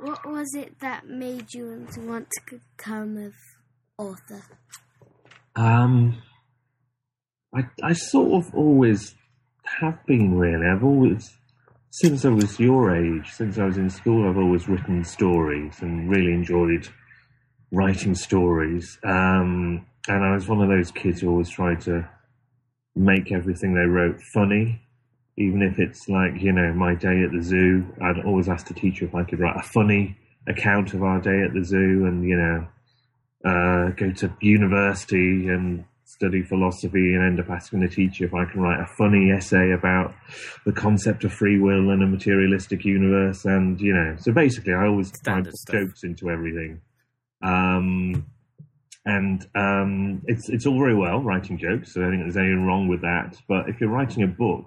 What was it that made you want to become an author? Um, I I sort of always have been really. I've always since I was your age, since I was in school, I've always written stories and really enjoyed writing stories. Um, and I was one of those kids who always tried to make everything they wrote funny, even if it's like you know my day at the zoo. I'd always ask the teacher if I could write a funny account of our day at the zoo, and you know uh, go to university and study philosophy and end up asking the teacher if I can write a funny essay about the concept of free will in a materialistic universe. And, you know, so basically I always Standard jokes into everything. Um, and um, it's, it's all very well writing jokes. So I don't think there's anything wrong with that. But if you're writing a book,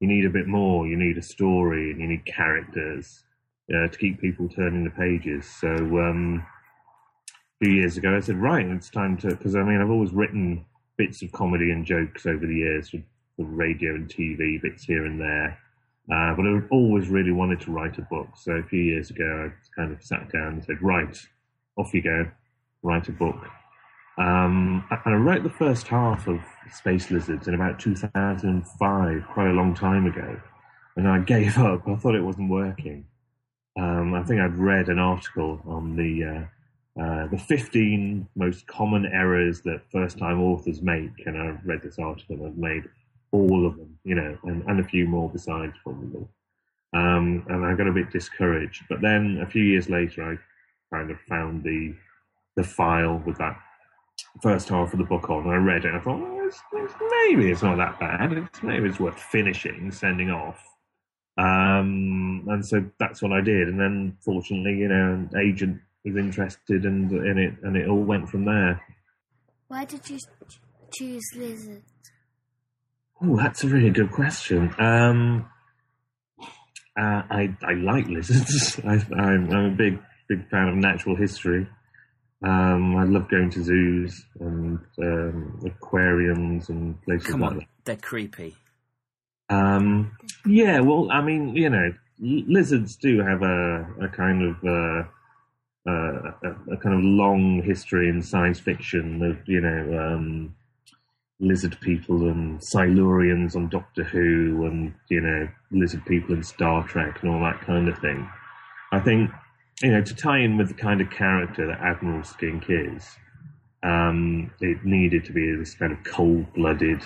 you need a bit more. You need a story and you need characters uh, to keep people turning the pages. So, um, a few years ago, I said, right, it's time to, because I mean, I've always written bits of comedy and jokes over the years for, for radio and TV, bits here and there. Uh, but I've always really wanted to write a book. So a few years ago, I kind of sat down and said, right, off you go, write a book. Um, and I wrote the first half of Space Lizards in about 2005, quite a long time ago. And I gave up. I thought it wasn't working. Um, I think I'd read an article on the uh, uh, the 15 most common errors that first time authors make. And I read this article and I've made all of them, you know, and, and a few more besides probably. Um, and I got a bit discouraged. But then a few years later, I kind of found the the file with that first half of the book on, and I read it. and I thought, well, it's, it's, maybe it's not that bad. It's, maybe it's worth finishing, sending off. Um, and so that's what I did. And then, fortunately, you know, an agent was interested and in it, and it all went from there. Why did you choose lizard? Oh, that's a really good question. Um, uh, I I like lizards. I, I'm, I'm a big big fan of natural history. Um, I love going to zoos and um, aquariums and places Come like on, that. they're creepy. Um, yeah, well, I mean, you know, lizards do have a, a kind of uh, uh, a, a kind of long history in science fiction of you know um, lizard people and Silurians on Doctor Who and you know lizard people in Star Trek and all that kind of thing. I think you know to tie in with the kind of character that Admiral Skink is, um, it needed to be this kind of cold-blooded,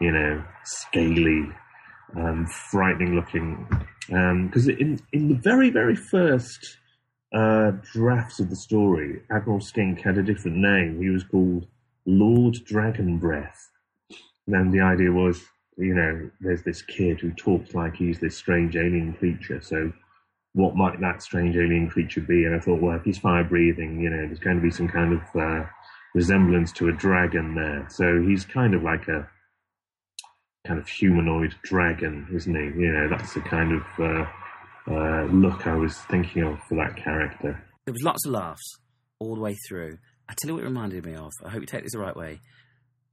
you know, scaly, um, frightening looking. Because in in the very very first uh, drafts of the story, Admiral Skink had a different name. He was called Lord Dragon Breath. And then the idea was, you know, there's this kid who talks like he's this strange alien creature. So what might that strange alien creature be? And I thought, well, if he's fire breathing, you know, there's going to be some kind of uh, resemblance to a dragon there. So he's kind of like a kind of humanoid dragon, isn't he? You know, that's the kind of uh, uh, look I was thinking of for that character. There was lots of laughs all the way through. I tell you what it reminded me of. I hope you take this the right way.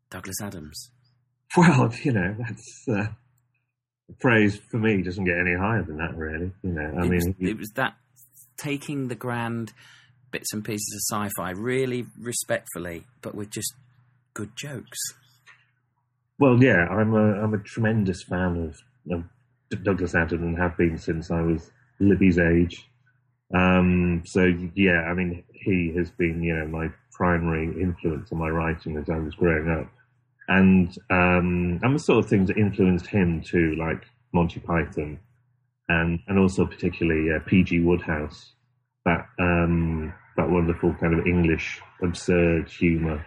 Douglas Adams. Well, you know, that's uh, praise for me doesn't get any higher than that, really. You know, I it, was, mean, it was that taking the grand bits and pieces of sci-fi really respectfully, but with just good jokes. well, yeah, I'm a I'm a tremendous fan of, of Douglas Adams and have been since I was Libby's age. Um, so yeah, I mean, he has been, you know, my primary influence on my writing as I was growing up, and um, and the sort of things that influenced him too, like Monty Python, and and also particularly uh, P.G. Wodehouse, that um, that wonderful kind of English absurd humour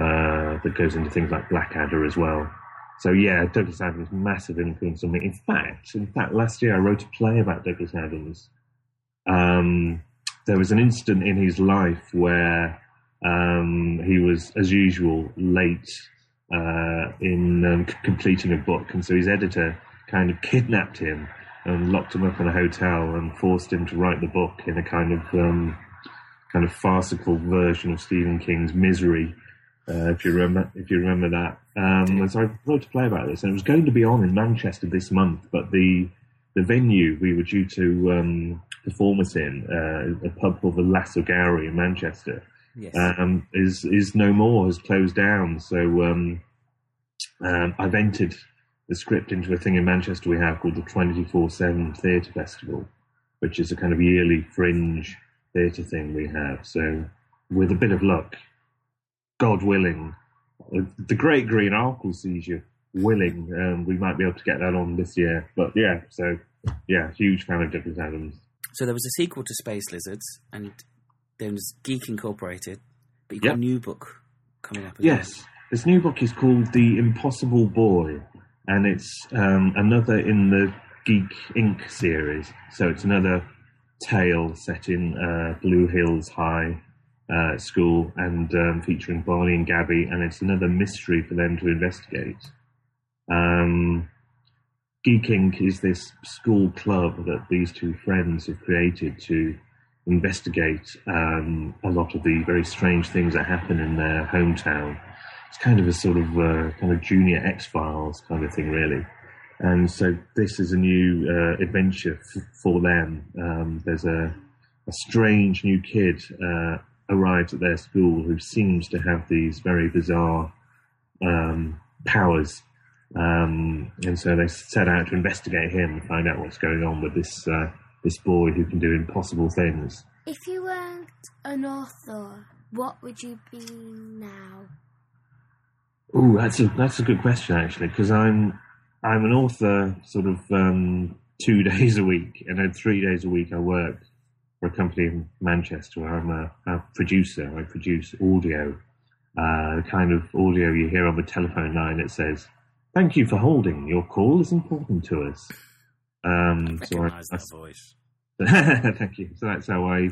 uh, that goes into things like Blackadder as well. So yeah, Douglas Adams massive influence on me. In fact, in fact, last year I wrote a play about Douglas Adams. Um, there was an incident in his life where um, he was, as usual, late uh, in um, completing a book, and so his editor kind of kidnapped him and locked him up in a hotel and forced him to write the book in a kind of um, kind of farcical version of Stephen King's Misery. Uh, if you remember, if you remember that, um, and so I wrote a play about this, and it was going to be on in Manchester this month, but the the venue we were due to um, perform it in, uh, a pub called the Lass O'Gowrie in Manchester, Yes. um, is is no more, has closed down. So um, um, I've entered the script into a thing in Manchester we have called the 24 7 Theatre Festival, which is a kind of yearly fringe theatre thing we have. So with a bit of luck, God willing, uh, the Great Green Arkleseizure. Willing, um, we might be able to get that on this year. But yeah, so yeah, huge fan of Douglas Adams. so there was a sequel to Space Lizards, and there was Geek Incorporated, but you've got Yep. a new book coming up. As well. Yes, this new book is called The Impossible Boy, and it's um, another in the Geek Inc. series. So it's another tale set in uh, Blue Hills High uh, School and um, featuring Barney and Gabby, and it's another mystery for them to investigate. Um, Geek Inc. is this school club that these two friends have created to investigate um, a lot of the very strange things that happen in their hometown. It's kind of a sort of uh, kind of junior X Files kind of thing, really. And so this is a new uh, adventure f- for them. Um, there's a, a strange new kid uh, arrives at their school who seems to have these very bizarre um, powers. Um, and so they set out to investigate him and find out what's going on with this uh, this boy who can do impossible things. If you weren't an author, what would you be now? Oh, that's a that's a good question actually, because I'm I'm an author sort of um, two days a week, and then three days a week I work for a company in Manchester. Where I'm a, a producer. I produce audio, uh, the kind of audio you hear on the telephone line that says, "Thank you for holding. Your call is important to us." Um, so I, that voice. Thank you. So that's how I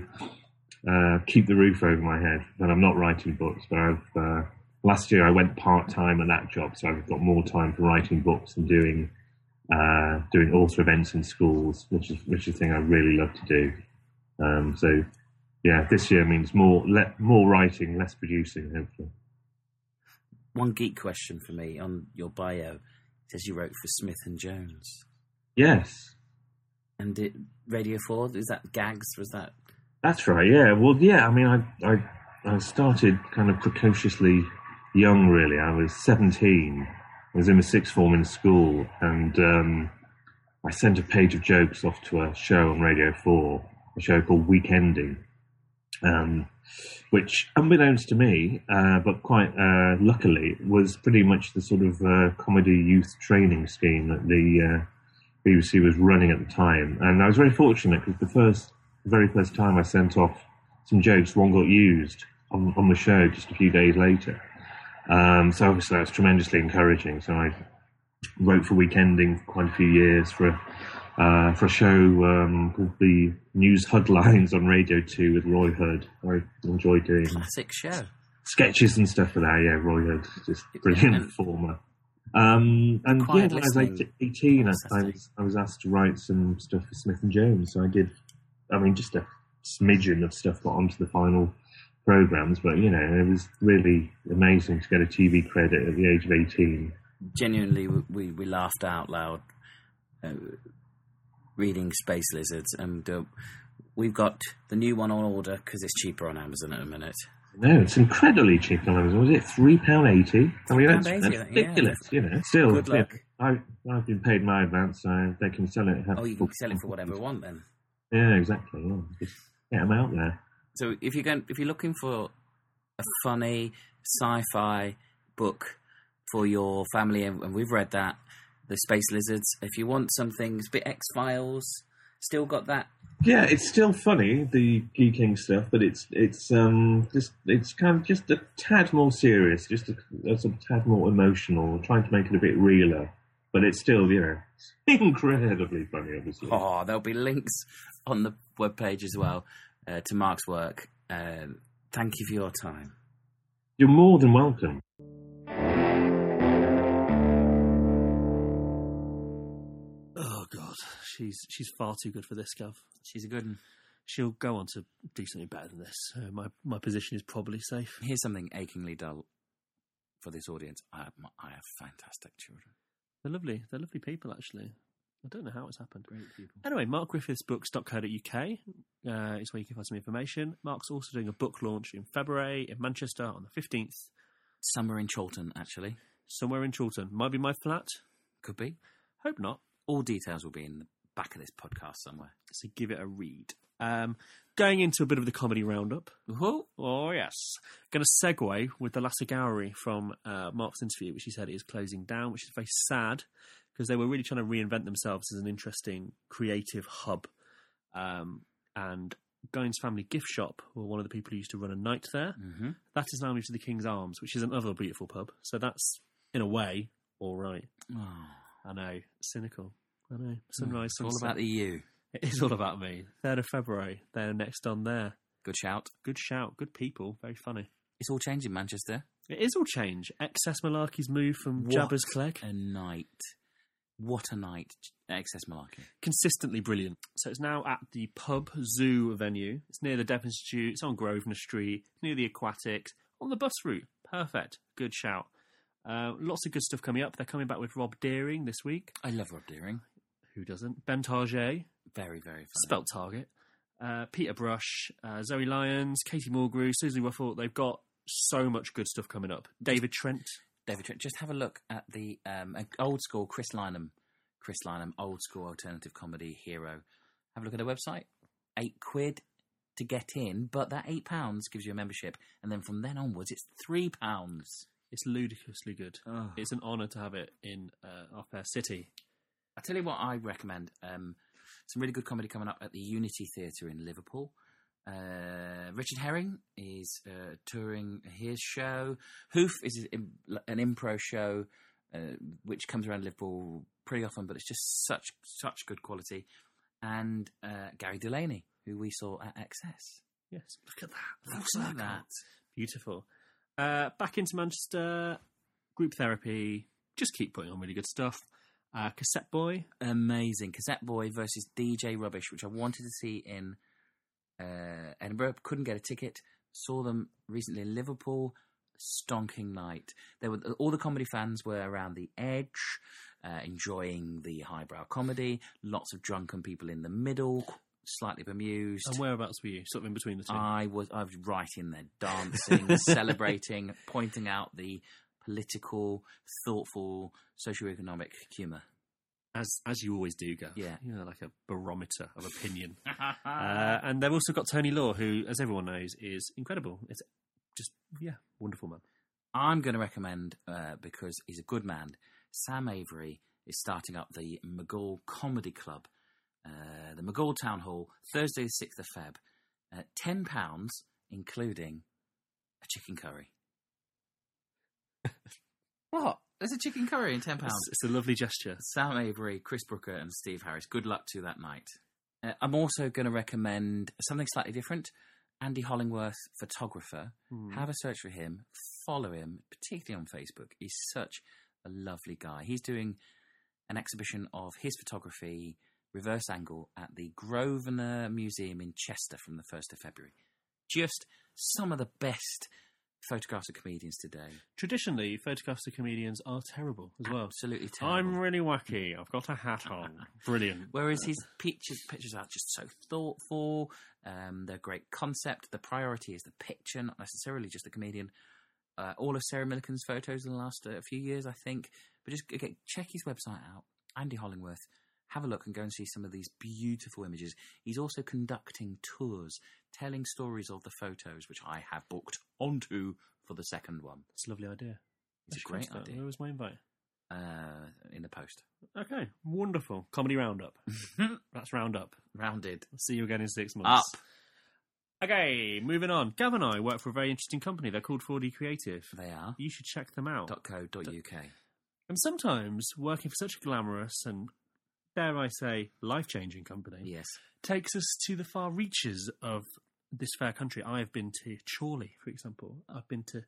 uh, keep the roof over my head But I'm not writing books. But I've uh, last year I went part time at that job, so I've got more time for writing books and doing uh, doing author events in schools, which is which is a thing I really love to do. Um, so yeah, this year means more le- more writing, less producing. Hopefully, One geek question for me on your bio. It says you wrote for Smith and Jones. Yes, And it, Radio 4, is that Gags? Was that. That's right. Yeah. Well, yeah. I mean, I I I started kind of precociously young. Really, I was seventeen. I was in the sixth form in school, and um, I sent a page of jokes off to a show on Radio Four, a show called Weekending, um, which, unbeknownst to me, uh, but quite uh, luckily, was pretty much the sort of uh, comedy youth training scheme that the uh, BBC was running at the time. And I was very fortunate because the first, the very first time I sent off some jokes, one got used on, on the show just a few days later. Um, so obviously that was tremendously encouraging. So I wrote for Weekending for quite a few years for a, uh, for a show um, called the News Huddlines on Radio 2 with Roy Hudd. I enjoyed doing Classic show. sketches and stuff for that. Yeah, Roy Hudd, just brilliant And- performer. Um, and yeah, when I was listening. 18, I, I was I was asked to write some stuff for Smith and Jones. So I did. I mean, just a smidgen of stuff got onto the final programs, but you know, it was really amazing to get a TV credit at the age of 18. Genuinely, we, we, we laughed out loud uh, reading Space Lizards. And uh, we've got the new one on order because it's cheaper on Amazon at the minute. No, it's incredibly cheap on Amazon. Was it three pound eighty? I mean, that's, £3.80, yeah. ridiculous. You know, still, Good yeah, luck. I I've been paid my advance, so they can sell it. Oh, you can sell it for whatever you want then. Yeah, exactly. Yeah. Just get them out there. So if you're going, if you're looking for a funny sci-fi book for your family, and, we've read that, the Space Lizards. If you want something a bit X Files, still got that. Yeah, it's still funny the geeking stuff, but it's it's um just it's kind of just a tad more serious, just a, a tad more emotional, trying to make it a bit realer. But it's still, you know, incredibly funny, obviously. Oh, there'll be links on the webpage as well uh, to Mark's work. Um thank you for your time. You're more than welcome. She's she's far too good for this, Gov. She's a good one. She'll go on to do something better than this. Uh, my my position is probably safe. Here's something achingly dull for this audience. I have, I have fantastic children. They're lovely. They're lovely people, actually. I don't know how it's happened. Great people. Anyway, markgriffithsbooks.co.uk uh, is where you can find some information. Mark's also doing a book launch in February in Manchester on the 15th, Somewhere in Chorlton, actually. somewhere in Chorlton. Might be my flat. Could be. Hope not. All details will be in the back of this podcast somewhere. So give it a read. Um, going into a bit of the comedy roundup. Whoa. Oh, yes. Going to segue with the Lass O'Gowrie from uh, Mark's interview, which he said is closing down, which is very sad because they were really trying to reinvent themselves as an interesting creative hub. Um, and Guy's Family Gift Shop were one of the people who used to run a night there. hmm That is now moved to the King's Arms, which is another beautiful pub. So that's, in a way, all right. Oh, I know. Cynical. I know. Sunrise, it's all about the EU. It is all about me. 3rd of February. They're next on there. Good shout. Good shout. Good people. Very funny. It's all changed in Manchester. It is all change. XS Malarkey's move from What Jabez Clegg. a night. What a night. XS Malarkey. Consistently brilliant. So it's now at the Pub Zoo venue. It's near the Deaf Institute. It's on Grosvenor Street. Near the Aquatics. On the bus route. Perfect. Good shout. Uh, lots of good stuff coming up. They're coming back with Rob Deering this week. I love Rob Deering. Who doesn't? Ben Target. Very, very funny. Spelt Target. Uh, Peter Brush. Uh, Zoe Lyons. Katie Mulgrew. Susie Ruffle. They've got so much good stuff coming up. David Trent. David Trent, just have a look at the um, old school Chris Lynam. Chris Lynam, old school alternative comedy hero. Have a look at their website. Eight quid to get in, but that eight pounds gives you a membership, and then from then onwards, it's three pounds. It's ludicrously good. It's an honour to have it in uh, our fair city. I tell you what, I recommend um, some really good comedy coming up at the Unity Theatre in Liverpool. Uh, Richard Herring is uh, touring his show. Hoof is an improv show uh, which comes around Liverpool pretty often, but it's just such such good quality. And uh, Gary Delaney, who we saw at XS. Yes, look at that. Full Look at that. Beautiful. Uh, back into Manchester, group therapy. Just keep putting on really good stuff. Uh, Cassetteboy. amazing. Cassetteboy versus dj rubbish which i wanted to see in uh, edinburgh. Couldn't get a ticket. Saw them recently in liverpool. Stonking night. There were all the comedy fans were around the edge uh, enjoying the highbrow comedy. Lots of drunken people in the middle slightly bemused. And whereabouts were you? Sort of in between the two. I was I was right in there, dancing, celebrating, pointing out the political, thoughtful, socio-economic humour. as as you always do, Gav. Yeah. You know, like a barometer of opinion. uh, and they've also got Tony Law, who, as everyone knows, is incredible. It's just, yeah, wonderful man. I'm going to recommend uh, because he's a good man. Sam Avery is starting up the McGall Comedy Club, uh, the McGall Town Hall, Thursday, the sixth of Feb. Uh, Ten pounds, including a chicken curry. What? There's a chicken curry in ten pounds. It's, it's a lovely gesture. Sam Avery, Chris Brooker, and Steve Harris. Good luck to that night. Uh, I'm also going to recommend something slightly different. Andy Hollingworth, photographer. Have a search for him. Follow him, particularly on Facebook. He's such a lovely guy. He's doing an exhibition of his photography, reverse angle, at the Grosvenor Museum in Chester from the 1st of February. Just some of the best photographs of comedians today. Traditionally, photographs of comedians are terrible as well. Absolutely terrible. I'm really wacky. I've got a hat on. Brilliant. Whereas his pictures pictures are just so thoughtful. Um, they're a great concept. The priority is the picture, not necessarily just the comedian. Uh, all of Sarah Millican's photos in the last uh, few years, I think. But just okay, check his website out, Andy Hollingworth. Have a look and go and see some of these beautiful images. He's also conducting tours, telling stories of the photos, which I have booked onto for the second one. It's a lovely idea. It's a great come to that. idea. Where was my invite? Uh, in the post, Okay, wonderful. Comedy Roundup. That's Roundup. rounded see you again in six months. up. Okay, moving on. Gav and I work for a very interesting company. They're called 4D Creative. They are. You should check them out. .co.uk. And sometimes working for such a glamorous and, dare I say, life changing company Yes. takes us to the far reaches of this fair country. I have been to Chorley, for example. I've been to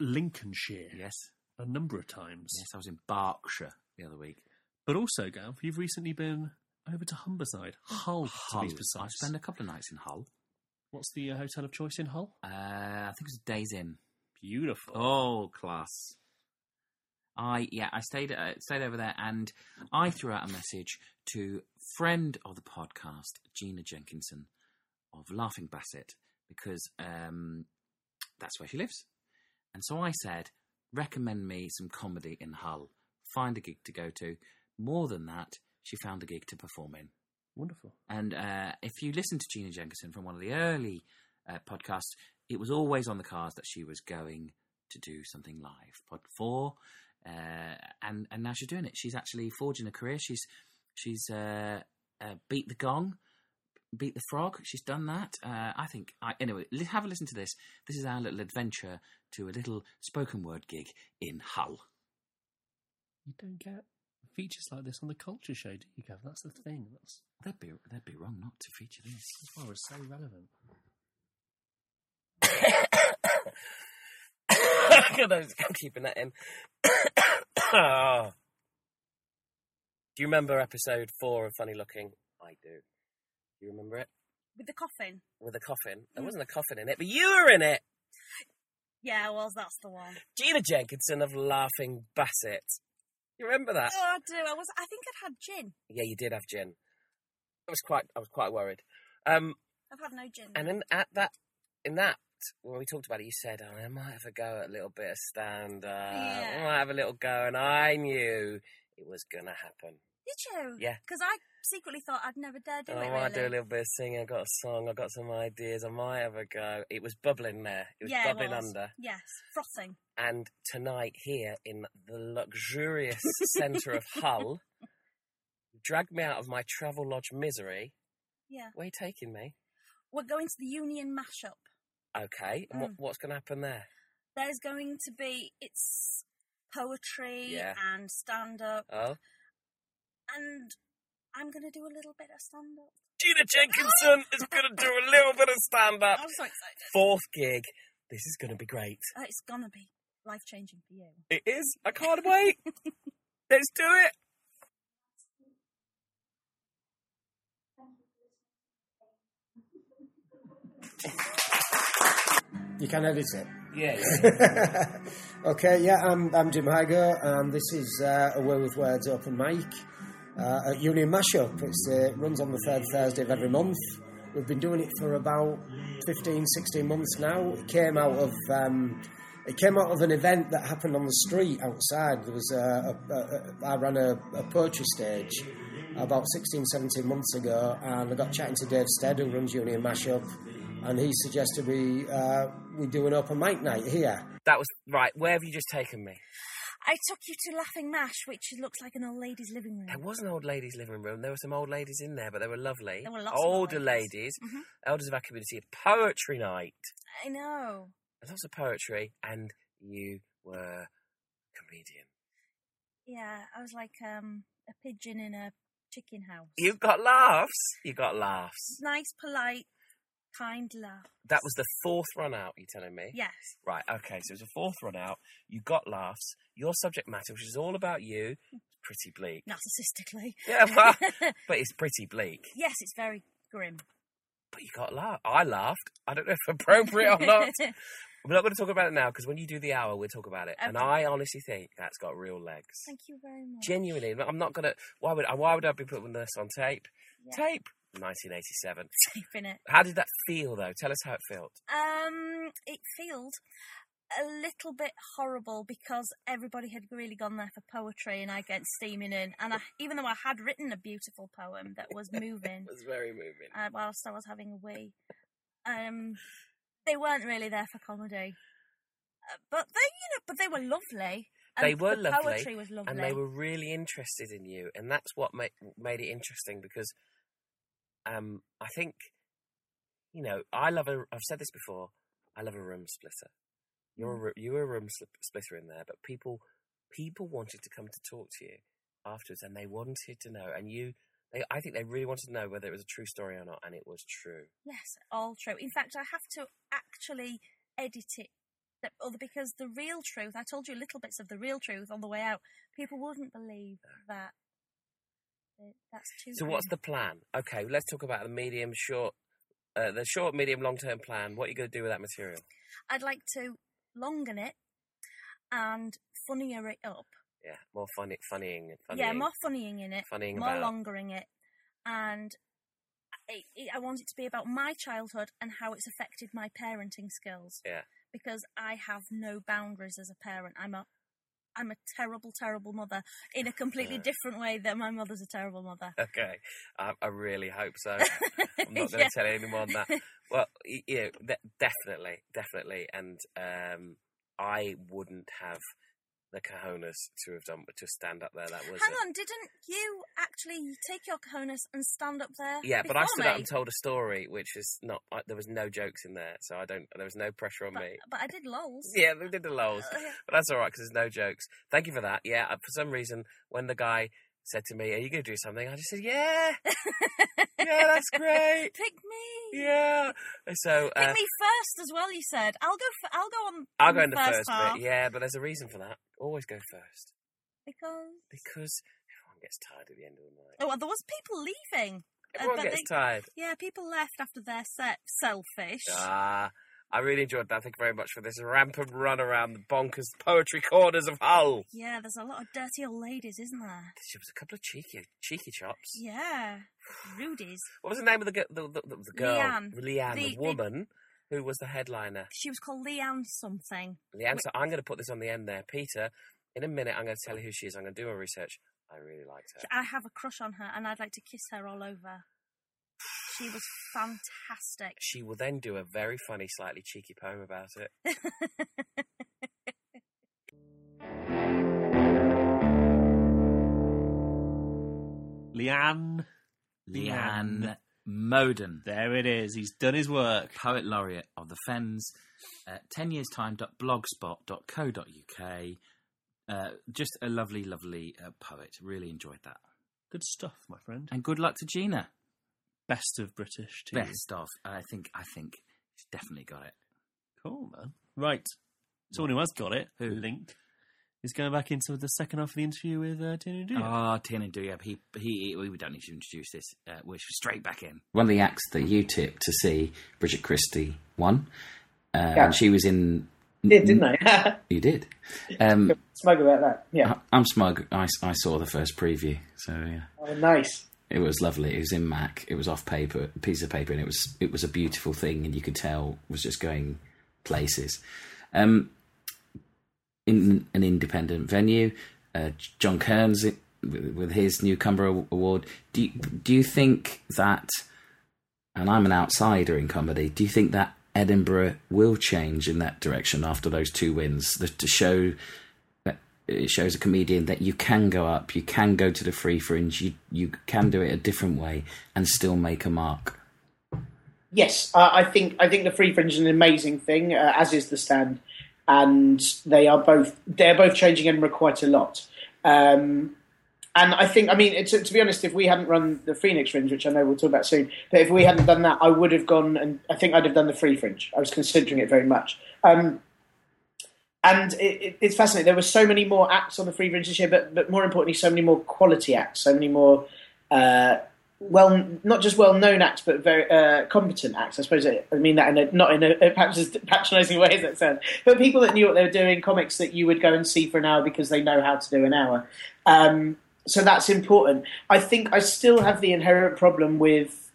Lincolnshire Yes. a number of times. Yes, I was in Berkshire the other week. But also, Gav, you've recently been over to Humberside, Hull, Hull. to be I precise. spent a couple of nights in Hull. What's the uh, hotel of choice in Hull? Uh, I think it was Days Inn. Beautiful. Oh, class. I yeah, I stayed uh, stayed over there, and I threw out a message to friend of the podcast, Gina Jenkinson of Laughing Bassett, because um, that's where she lives. And so I said, recommend me some comedy in Hull. Find a gig to go to. More than that, she found a gig to perform in. Wonderful. And uh, if you listen to Gina Jenkinson from one of the early uh, podcasts, it was always on the cards that she was going to do something live. Pod four, uh, and and now she's doing it. She's actually forging a career. She's she's uh, uh, beat the gong, beat the frog. She's done that. Uh, I think. I, anyway, have a listen to this. This is our little adventure to a little spoken word gig in Hull. You don't get features like this on the culture show, do you, Gav? That's the thing. That's, They'd be they'd be wrong not to feature this. that's why we're so relevant. God, I was- I'm keeping that in. Ah. Do you remember episode four of Funny Looking? I do. Do you remember it? With the coffin. With the coffin. There wasn't a coffin in it, but you were in it. Yeah, well, that's the one. Gina Jenkinson of Laughing Bassett. You remember that? Oh, I do. I was. I think I'd had gin. Yeah, you did have gin. I was quite. I was quite worried. Um, I've had no gin. and in at that, in that, when we talked about it, you said, oh, "I might have a go at a little bit of stand up. I might have a little go," and I knew it was gonna happen. Did you? Yeah. Because I secretly thought I'd never dare do Oh, it. I might do a little bit of singing. I got a song. I got some ideas. I might have a go. It was bubbling there. It was yeah, bubbling it was. under. Yes, frothing. And tonight, here in the luxurious centre of Hull, dragged me out of my travel lodge misery. Yeah. Where are you taking me? We're going to the Union mashup. Okay. And what, Mm. what's going to happen there? There's going to be. It's poetry Yeah. and stand up, Oh, and I'm going to do a little bit of stand up. Gina Jenkinson is going to do a little bit of stand up. I'm so excited. Fourth gig. This is going to be great. Uh, It's going to be life changing for you. It is. I can't wait. Let's do it. You can edit it. Yeah. okay, yeah, I'm, I'm Jim Hygo, and this is uh, a Way with Words open mic uh, at Union Mashup. It's, uh, it runs on the third Thursday of every month. We've been doing it for about 15, 16 months now. It came out of um, it came out of an event that happened on the street outside. There was a, a, a, I ran a, a poetry stage about 16, 17 months ago, and I got chatting to Dave Stead, who runs Union Mashup, and he suggested we uh, we do an open mic night here. That was right. Where have you just taken me? I took you to Laughing Mash, which looks like an old lady's living room. There was an old lady's living room. There were some old ladies in there, but they were lovely. There were lots of old Older ladies, Mhm. elders of our community. A poetry night. I know. Lots of poetry, and you were a comedian. Yeah, I was like um, a pigeon in a chicken house. You got laughs. You got laughs. Nice, polite, kind laugh. That was the fourth run out. you're telling me? Yes. Right. Okay. So it was a fourth run out. You got laughs. Your subject matter, which is all about you, pretty bleak. Narcissistically. Yeah, well, but it's pretty bleak. yes, it's very grim. But you got laugh. I laughed. I don't know if appropriate or not. We're not going to talk about it now because when you do the hour, we'll talk about it. And I honestly think that's got real legs. Thank you very much. Genuinely, I'm not going to. Why would I? Why would I be putting this on tape? Yeah. Tape. 1987. Safe in it. How did that feel, though? Tell us how it felt. Um, it felt a little bit horrible because everybody had really gone there for poetry, and I get steaming in. And I, even though I had written a beautiful poem that was moving It was very moving. uh, whilst I was having a wee, um, they weren't really there for comedy. Uh, but they, you know, but they were lovely. And They were the lovely, Poetry was lovely. and they were really interested in you, and that's what made made it interesting because, um, I think, you know, I love a. I've said this before. I love a room splitter. You're a, you were a room splitter in there, but people people wanted to come to talk to you afterwards, and they wanted to know, and you. They, I think they really wanted to know whether it was a true story or not, and it was true. Yes, all true. In fact, I have to actually edit it. Other because the real truth, I told you little bits of the real truth on the way out. People wouldn't believe that. That That's too. So, what's the plan? Okay, let's talk about the medium, short, uh, the short, medium, long term plan. What are you going to do with that material? I'd like to longen it and funnier it up. Yeah, more funny, funnying, funnying. Yeah, more funnying in it, funnying more about. longering it, and I, I want it to be about my childhood and how it's affected my parenting skills. Yeah. because I have no boundaries as a parent. I'm a I'm a terrible, terrible mother in a completely Yeah. different way that my mother's a terrible mother. Okay, I, I really hope so. I'm not going to Yeah. tell you any more than that. Well, y- you know, de- definitely, definitely, and um, I wouldn't have the cojones to have done but to stand up there. That was Hang a- on, didn't you actually take your cojones and stand up there? Yeah, but I stood up and told a story, which is not. I, there was no jokes in there, so I don't. There was no pressure on But, me. but I did lols. Yeah, we did the lols, but that's all right because there's no jokes. Thank you for that. Yeah, uh, for some reason, when the guy said to me, "Are you going to do something?" I just said, "Yeah, yeah, that's great." Pick me. Yeah. So Pick uh, me first as well. You said I'll go. For, I'll go on. I'll on go in the first, first bit. Yeah, but there's a reason for that. Always go first because because everyone gets tired at the end of the night. oh, well, there was people leaving. Uh, Everyone but gets they- tired. Yeah, people left after their set. Selfish. Ah, I really enjoyed that. Thank you very much for this rampant run around the bonkers poetry corners of Hull. Yeah, there's a lot of dirty old ladies, isn't there? There was a couple of cheeky, cheeky chops. Yeah, rudies. What was the name of the the, the, the, the girl? Leanne. Leanne, the, The- the- woman who was the headliner. She was called Leanne something. Leanne. So I'm going to put this on the end there, Peter. In a minute, I'm going to tell you who she is. I'm going to do my research. I really liked her. I have a crush on her, and I'd like to kiss her all over. She was fantastic. She will then do a very funny, slightly cheeky poem about it. Leanne. Leanne Moden, There it is. He's done his work. poet laureate of the Fens, uh, 10 years time blogspot.co.uk. Uh, just a lovely, lovely uh, poet. Really enjoyed that. Good stuff, my friend. And good luck to Gina. Best of British TV. Best of. I think. I think she's definitely got it. Cool, man. Right. Someone who has got it, Who? Link, is going back into the second half of the interview with uh, Tino Duya. Ah, Tiernan Douieb. He, he, we don't need to introduce this. Uh, we're straight back in. One of the acts that you tipped to see, Bridget Christie won. Uh, Yeah. And she was in. Did, didn't I? You did. Um, Smug about that. Yeah. I- I'm smug. I, I saw the first preview, so yeah, Oh, nice. It was lovely. It was in Mach. It was off paper, piece of paper, and it was it was a beautiful thing, and you could tell was just going places. Um, in an independent venue, uh, John Kearns it- with, his Newcomer Award. Do you, do you think that? And I'm an outsider in comedy. Do you think that Edinburgh will change in that direction after those two wins? The, to show it shows a comedian that you can go up, you can go to the free fringe, you you can do it a different way and still make a mark. Yes, uh, I think I think the free fringe is an amazing thing, uh, as is the stand, and they are both they're both changing Edinburgh quite a lot. Um, and I think, I mean, to, to be honest, if we hadn't run the Phoenix Fringe, which I know we'll talk about soon, but if we hadn't done that, I would have gone and I think I'd have done the Free Fringe. I was considering it very much. Um, and it, it, it's fascinating. There were so many more acts on the Free Fringe this year, but but more importantly, so many more quality acts, so many more uh, well, not just well-known acts, but very uh, competent acts. I suppose I I mean that in a, not in a perhaps as patronising way as that sounds, but people that knew what they were doing, comics that you would go and see for an hour because they know how to do an hour. Um, so that's important. I think I still have the inherent problem with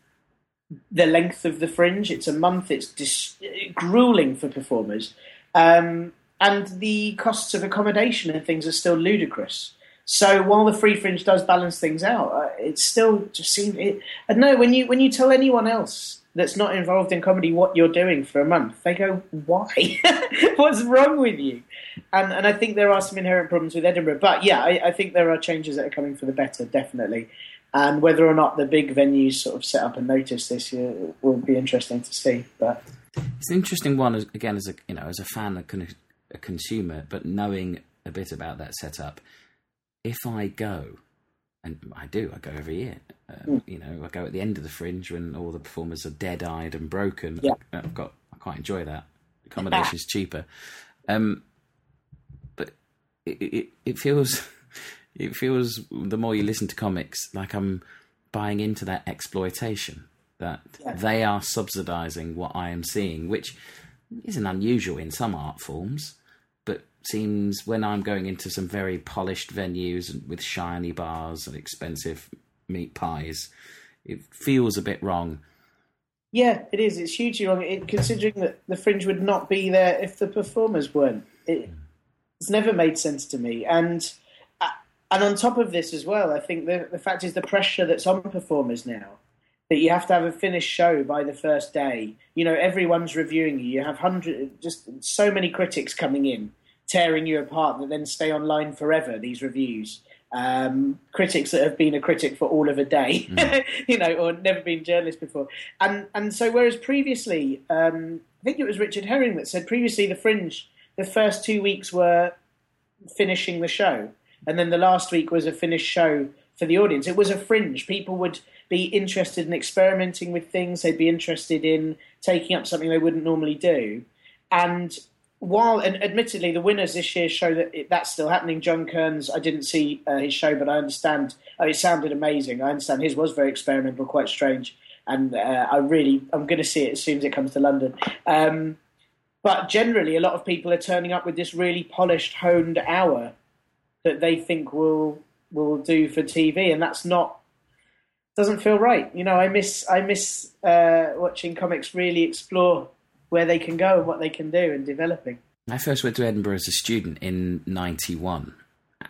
the length of the fringe. It's a month. It's dis- grueling for performers, um, and the costs of accommodation and things are still ludicrous. So while the free fringe does balance things out, uh, it still just seems. It, I don't when you when you tell anyone else that's not involved in comedy what you're doing for a month, they go, "Why? What's wrong with you?" And and I think there are some inherent problems with Edinburgh, but yeah, I, I think there are changes that are coming for the better, definitely. And whether or not the big venues sort of set up and notice this year will be interesting to see. But It's an interesting one again as a you know as a fan, a, con- a consumer, but knowing a bit about that setup. If I go, and I do, I go every year. Uh, You know, I go at the end of the fringe when all the performers are dead-eyed and broken. Yeah. I've got, I quite enjoy that. Accommodation's cheaper, um, but it, it, it feels, it feels the more you listen to comics, like I'm buying into that exploitation that Yeah. they are subsidizing what I am seeing, which isn't unusual in some art forms, seems when I'm going into some very polished venues with shiny bars and expensive meat pies, it feels a bit wrong. yeah, it is. It's hugely wrong. It, considering that the fringe would not be there if the performers weren't. It, it's never made sense to me. And uh, and on top of this as well, I think the the fact is the pressure that's on performers now that you have to have a finished show by the first day. You know, everyone's reviewing you. You have hundred, just so many critics coming in, tearing you apart that then stay online forever. These reviews. Um, critics that have been a critic for all of a day, you know, or never been journalists before, and and so whereas previously, um, I think it was Richard Herring that said previously the Fringe, the first two weeks were finishing the show, and then the last week was a finished show for the audience. It was a fringe. People would be interested in experimenting with things. They'd be interested in taking up something they wouldn't normally do. And while, and admittedly, the winners this year show that it, that's still happening. John Kearns, I didn't see uh, his show, but I understand. Oh, it sounded amazing. I understand his was very experimental, quite strange, and uh, I really, I'm going to see it as soon as it comes to London. Um, but generally, a lot of people are turning up with this really polished, honed hour that they think will will do for TV, and that's not doesn't feel right. You know, I miss I miss uh, watching comics really explore where they can go and what they can do and developing. I first went to Edinburgh as a student in '91,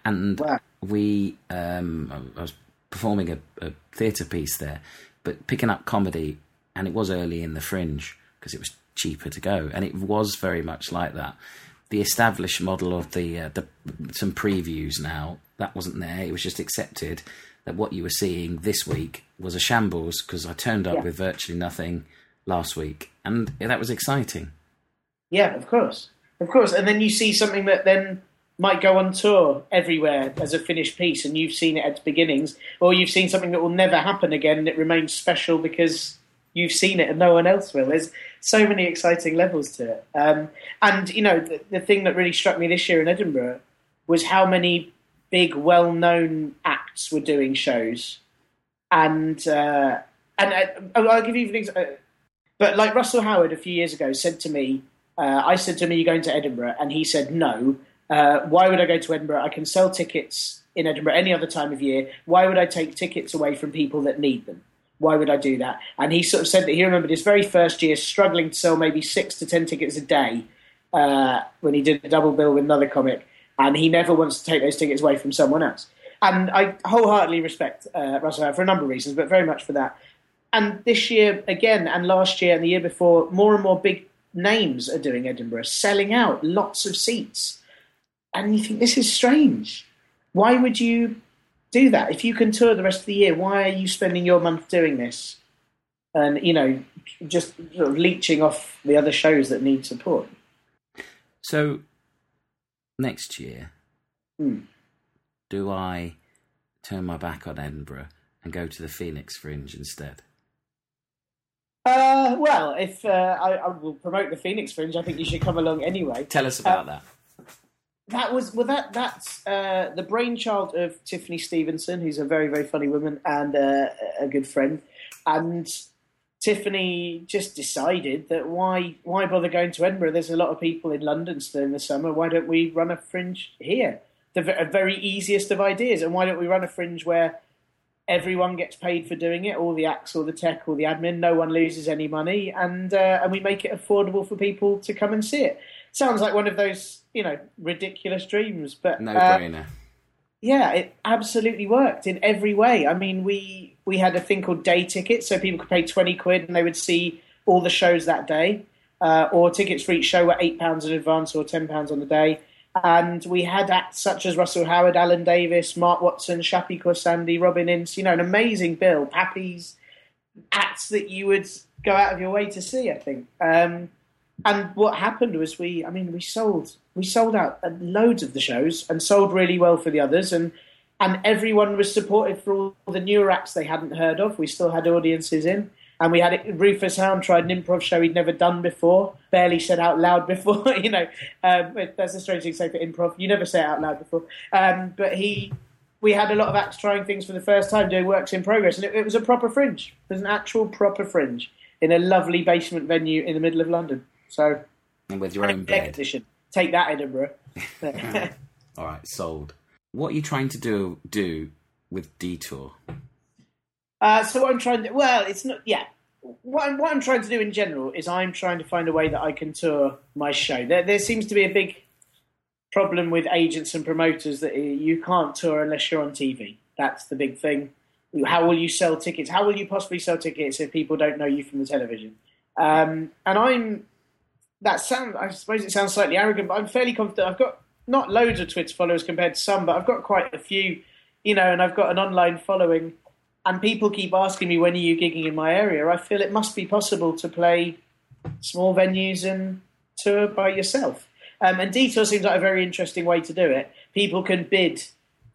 and Wow. we um, I was performing a, a theatre piece there, but picking up comedy, and it was early in the Fringe because it was cheaper to go, and it was very much like that. The established model of the uh, the some previews now that wasn't there. It was just accepted that what you were seeing this week was a shambles because I turned up Yeah. with virtually nothing last week, and that was exciting. Yeah, of course, of course. And then you see something that then might go on tour everywhere as a finished piece, and you've seen it at its beginnings, or you've seen something that will never happen again, and it remains special because you've seen it and no one else will. There's so many exciting levels to it. Um, and you know, the, the thing that really struck me this year in Edinburgh was how many big, well-known acts were doing shows, and uh, and uh, I'll give you an example. But like Russell Howard a few years ago said to me, uh, I said to him, "Are you going to Edinburgh?" And he said, "No." Uh, why would I go to Edinburgh? I can sell tickets in Edinburgh any other time of year. Why would I take tickets away from people that need them? Why would I do that? And he sort of said that he remembered his very first year struggling to sell maybe six to ten tickets a day uh, when he did a double bill with another comic, and he never wants to take those tickets away from someone else. And I wholeheartedly respect uh, Russell Howard for a number of reasons, but very much for that. And this year again, and last year and the year before, more and more big names are doing Edinburgh, selling out lots of seats. And you think this is strange. Why would you do that if you can tour the rest of the year? Why are you spending your month doing this? And you know, just sort of leeching off the other shows that need support. So next year, Hmm. do I turn my back on Edinburgh and go to the Phoenix Fringe instead? Uh, well, if uh, I, I will promote the Phoenix Fringe, I think you should come along anyway. Tell us about that. That was well. That that's uh, the brainchild of Tiffany Stevenson, who's a very very funny woman and uh, a good friend. And Tiffany just decided that why why bother going to Edinburgh? There's a lot of people in London still in the summer. Why don't we run a fringe here? The ve- very easiest of ideas. And why don't we run a fringe where everyone gets paid for doing it, all the acts, all the tech, all the admin, no one loses any money, and uh, and we make it affordable for people to come and see it. Sounds like one of those you know ridiculous dreams, but No uh, brainer. yeah, it absolutely worked in every way. I mean, we we had a thing called day tickets, so people could pay twenty quid and they would see all the shows that day, uh, or tickets for each show were eight pounds in advance or ten pounds on the day. And we had acts such as Russell Howard, Alan Davies, Mark Watson, Shappy Sandy, Robin Ince. You know, an amazing bill. Pappy's acts that you would go out of your way to see. I think. Um, and what happened was we, I mean, we sold we sold out loads of the shows and sold really well for the others, and and everyone was supported for all the newer acts they hadn't heard of. We still had audiences in, and we had it, Rufus Hound tried an improv show he'd never done before, barely said out loud before. you know, um, that's a strange thing to say for improv. You never say it out loud before, um, but he. We had a lot of acts trying things for the first time, doing works in progress, and it, it was a proper fringe. It was an actual proper fringe in a lovely basement venue in the middle of London. So And with your own bed. edition. Take that, Edinburgh. All right, sold. What are you trying to do do with Detour? Uh, so what I'm trying to well, it's not yeah. What I'm, what I'm trying to do in general is I'm trying to find a way that I can tour my show. There, there seems to be a big problem with agents and promoters that you can't tour unless you're on TV. That's the big thing. How will you sell tickets? How will you possibly sell tickets if people don't know you from the television? Um, and I'm that sound. I suppose it sounds slightly arrogant, but I'm fairly confident. I've got not loads of Twitter followers compared to some, but I've got quite a few. You know, and I've got an online following, and people keep asking me when are you gigging in my area. I feel it must be possible to play small venues and tour by yourself. Um, and detour seems like a very interesting way to do it. People can bid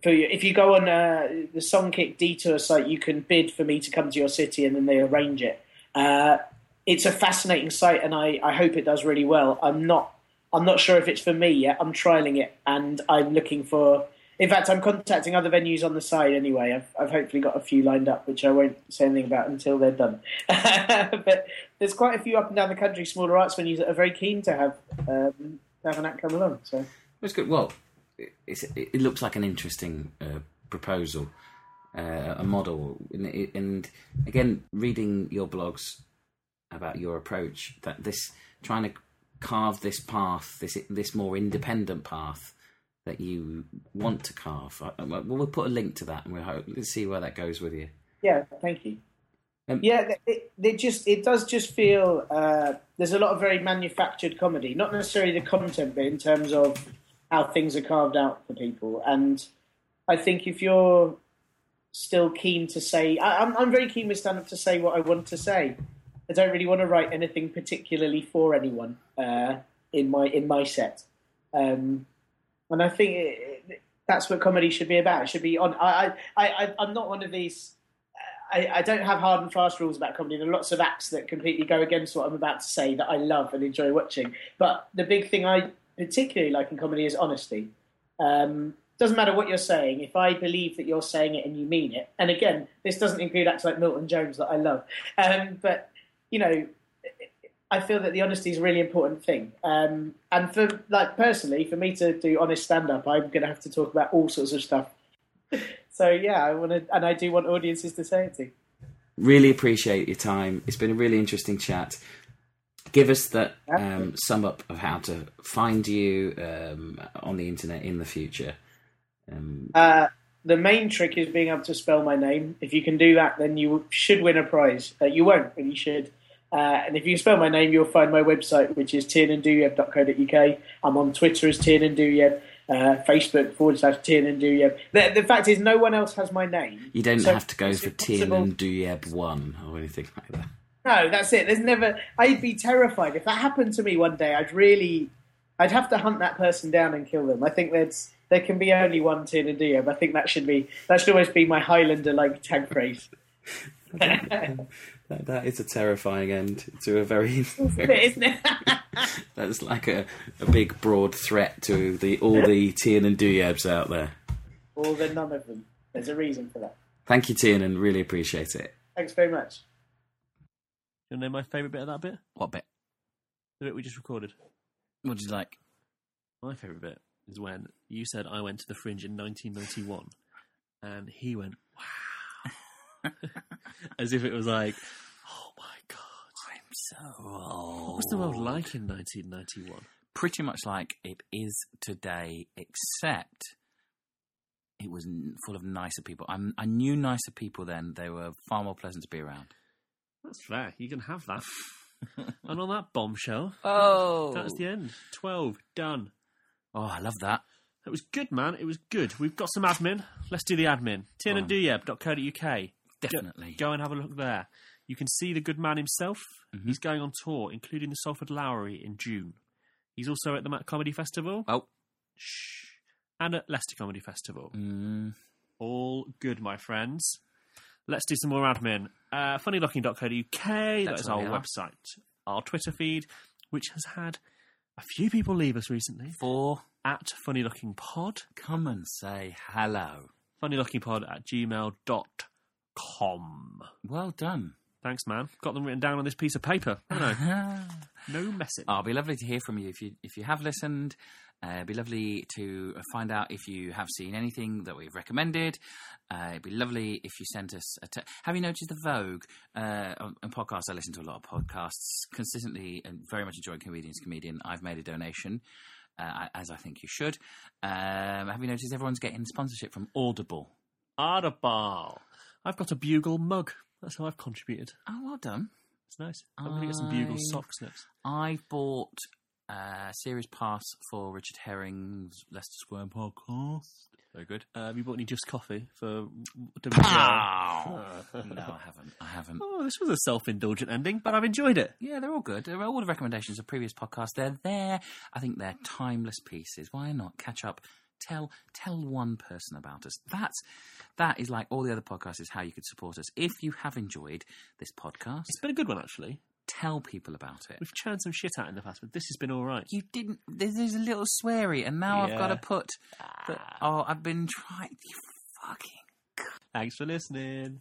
for you. If you go on uh, the Songkick detour site, you can bid for me to come to your city, and then they arrange it. Uh, it's a fascinating site, and I, I hope it does really well. I'm not I'm not sure if it's for me yet. I'm trialing it, and I'm looking for. In fact, I'm contacting other venues on the side anyway. I've, I've hopefully got a few lined up, which I won't say anything about until they're done. but there's quite a few up and down the country, smaller arts venues that are very keen to have um, to have an act come along. So That's good. Well, it's, it looks like an interesting uh, proposal, uh, a model, and, and again, reading your blogs about your approach, that this trying to carve this path, this this more independent path that you want to carve. We'll put a link to that, and we'll hope, let's see where that goes with you. yeah, thank you. Um, yeah, it, it just it does just feel uh, there's a lot of very manufactured comedy, not necessarily the content, but in terms of how things are carved out for people. And I think if you're still keen to say, I, I'm I'm very keen with stand up to say what I want to say. I don't really want to write anything particularly for anyone uh, in my in my set. Um, and I think it, it, that's what comedy should be about. It should be on. I, I, I, I'm not one of these. I, I don't have hard and fast rules about comedy. There are lots of acts that completely go against what I'm about to say that I love and enjoy watching. But the big thing I particularly like in comedy is honesty. Um, doesn't matter what you're saying. If I believe that you're saying it and you mean it, and again, this doesn't include acts like Milton Jones that I love, um, but you know, I feel that the honesty is a really important thing. Um, and for like personally, for me to do honest stand up, I'm going to have to talk about all sorts of stuff. so yeah, I want to, and I do want audiences to say it to. Really appreciate your time. It's been a really interesting chat. Give us the um, sum up of how to find you um, on the internet in the future. Um, Uh, the main trick is being able to spell my name. If you can do that, then you should win a prize. Uh, you won't, but you should. Uh, and if you spell my name, you'll find my website, which is tiernandouieb.co.uk. I'm on Twitter as tiernandouieb, uh, Facebook forward slash tiernandouieb. The, the fact is, no one else has my name. you don't So have to go for tiernandouieb one or anything like that. No, that's it. There's never. I'd be terrified if that happened to me one day. I'd really, I'd have to hunt that person down and kill them. I think there's there can be only one Tiernan Douieb. I think that should be that should always be my Highlander like tag phrase. That, that is a terrifying end to a very. Isn't it? that's like a, a big, broad threat to the all the Tiernan Douiebs out there. or the none of them. There's a reason for that. Thank you, Tiernan. Really appreciate it. Thanks very much. You know my favourite bit of that bit? What bit? The bit we just recorded. What did you like? My favourite bit is when you said I went to the Fringe in 1991, and he went, "Wow," as if it was like, "Oh my god, I'm so old. what was the world like in 1991?" Pretty much like it is today, except it was full of nicer people. I'm, I knew nicer people then. They were far more pleasant to be around. That's fair. You can have that. and on that bombshell, Oh, that's the end. 12 done. Oh, I love that. It was good, man. It was good. We've got some admin. Let's do the admin. tiernandouieb.co.uk. Oh. Definitely. Go and have a look there. You can see the good man himself. Mhm. He's going on tour, including the Salford Lowry in June. He's also at the Mach Comedy Festival. Oh, Shh. And at Leicester Comedy Festival. mm, All good, my friends. Let's do some more admin. Uh, funnylooking.co.uk. That's our we website. Our Twitter feed, which has had a few people leave us recently. four. At funnylooking.pod. Come and say hello. Funnylooking.pod at gmail.com. Well done. Thanks, man. Got them written down on this piece of paper. I? no messing. Oh, it'd be lovely to hear from you if you if you have listened. Uh, it'd be lovely to find out if you have seen anything that we've recommended. Uh, it'd be lovely if you sent us a. Te- have you noticed the Vogue uh, on, on podcasts? I listen to a lot of podcasts consistently and very much enjoy Comedians Comedian. I've made a donation, uh, as I think you should. Um, have you noticed everyone's getting sponsorship from Audible? Audible. I've got a bugle mug. That's how I've contributed. Oh, well done. It's nice. I'm going to get some bugle I- socks next. I've bought a series pass for Richard Herring's Leicester Square podcast. Very good. Uh, have you bought any Just Coffee for WGR? Pow! no, I haven't. I haven't. Oh, this was a self-indulgent ending, but I've enjoyed it. Yeah, they're all good. They're all the recommendations of previous podcasts. They're there. I think they're timeless pieces. Why not catch up? Tell tell one person about us. That's that is like all the other podcasts. Is how you could support us. If you have enjoyed this podcast, It's been a good one, actually. tell people about it. We've churned some shit out in the past, but this has been all right. You didn't. There's, there's a little sweary, and now I've got to put. The, ah. oh, I've been trying. You fucking. Thanks for listening.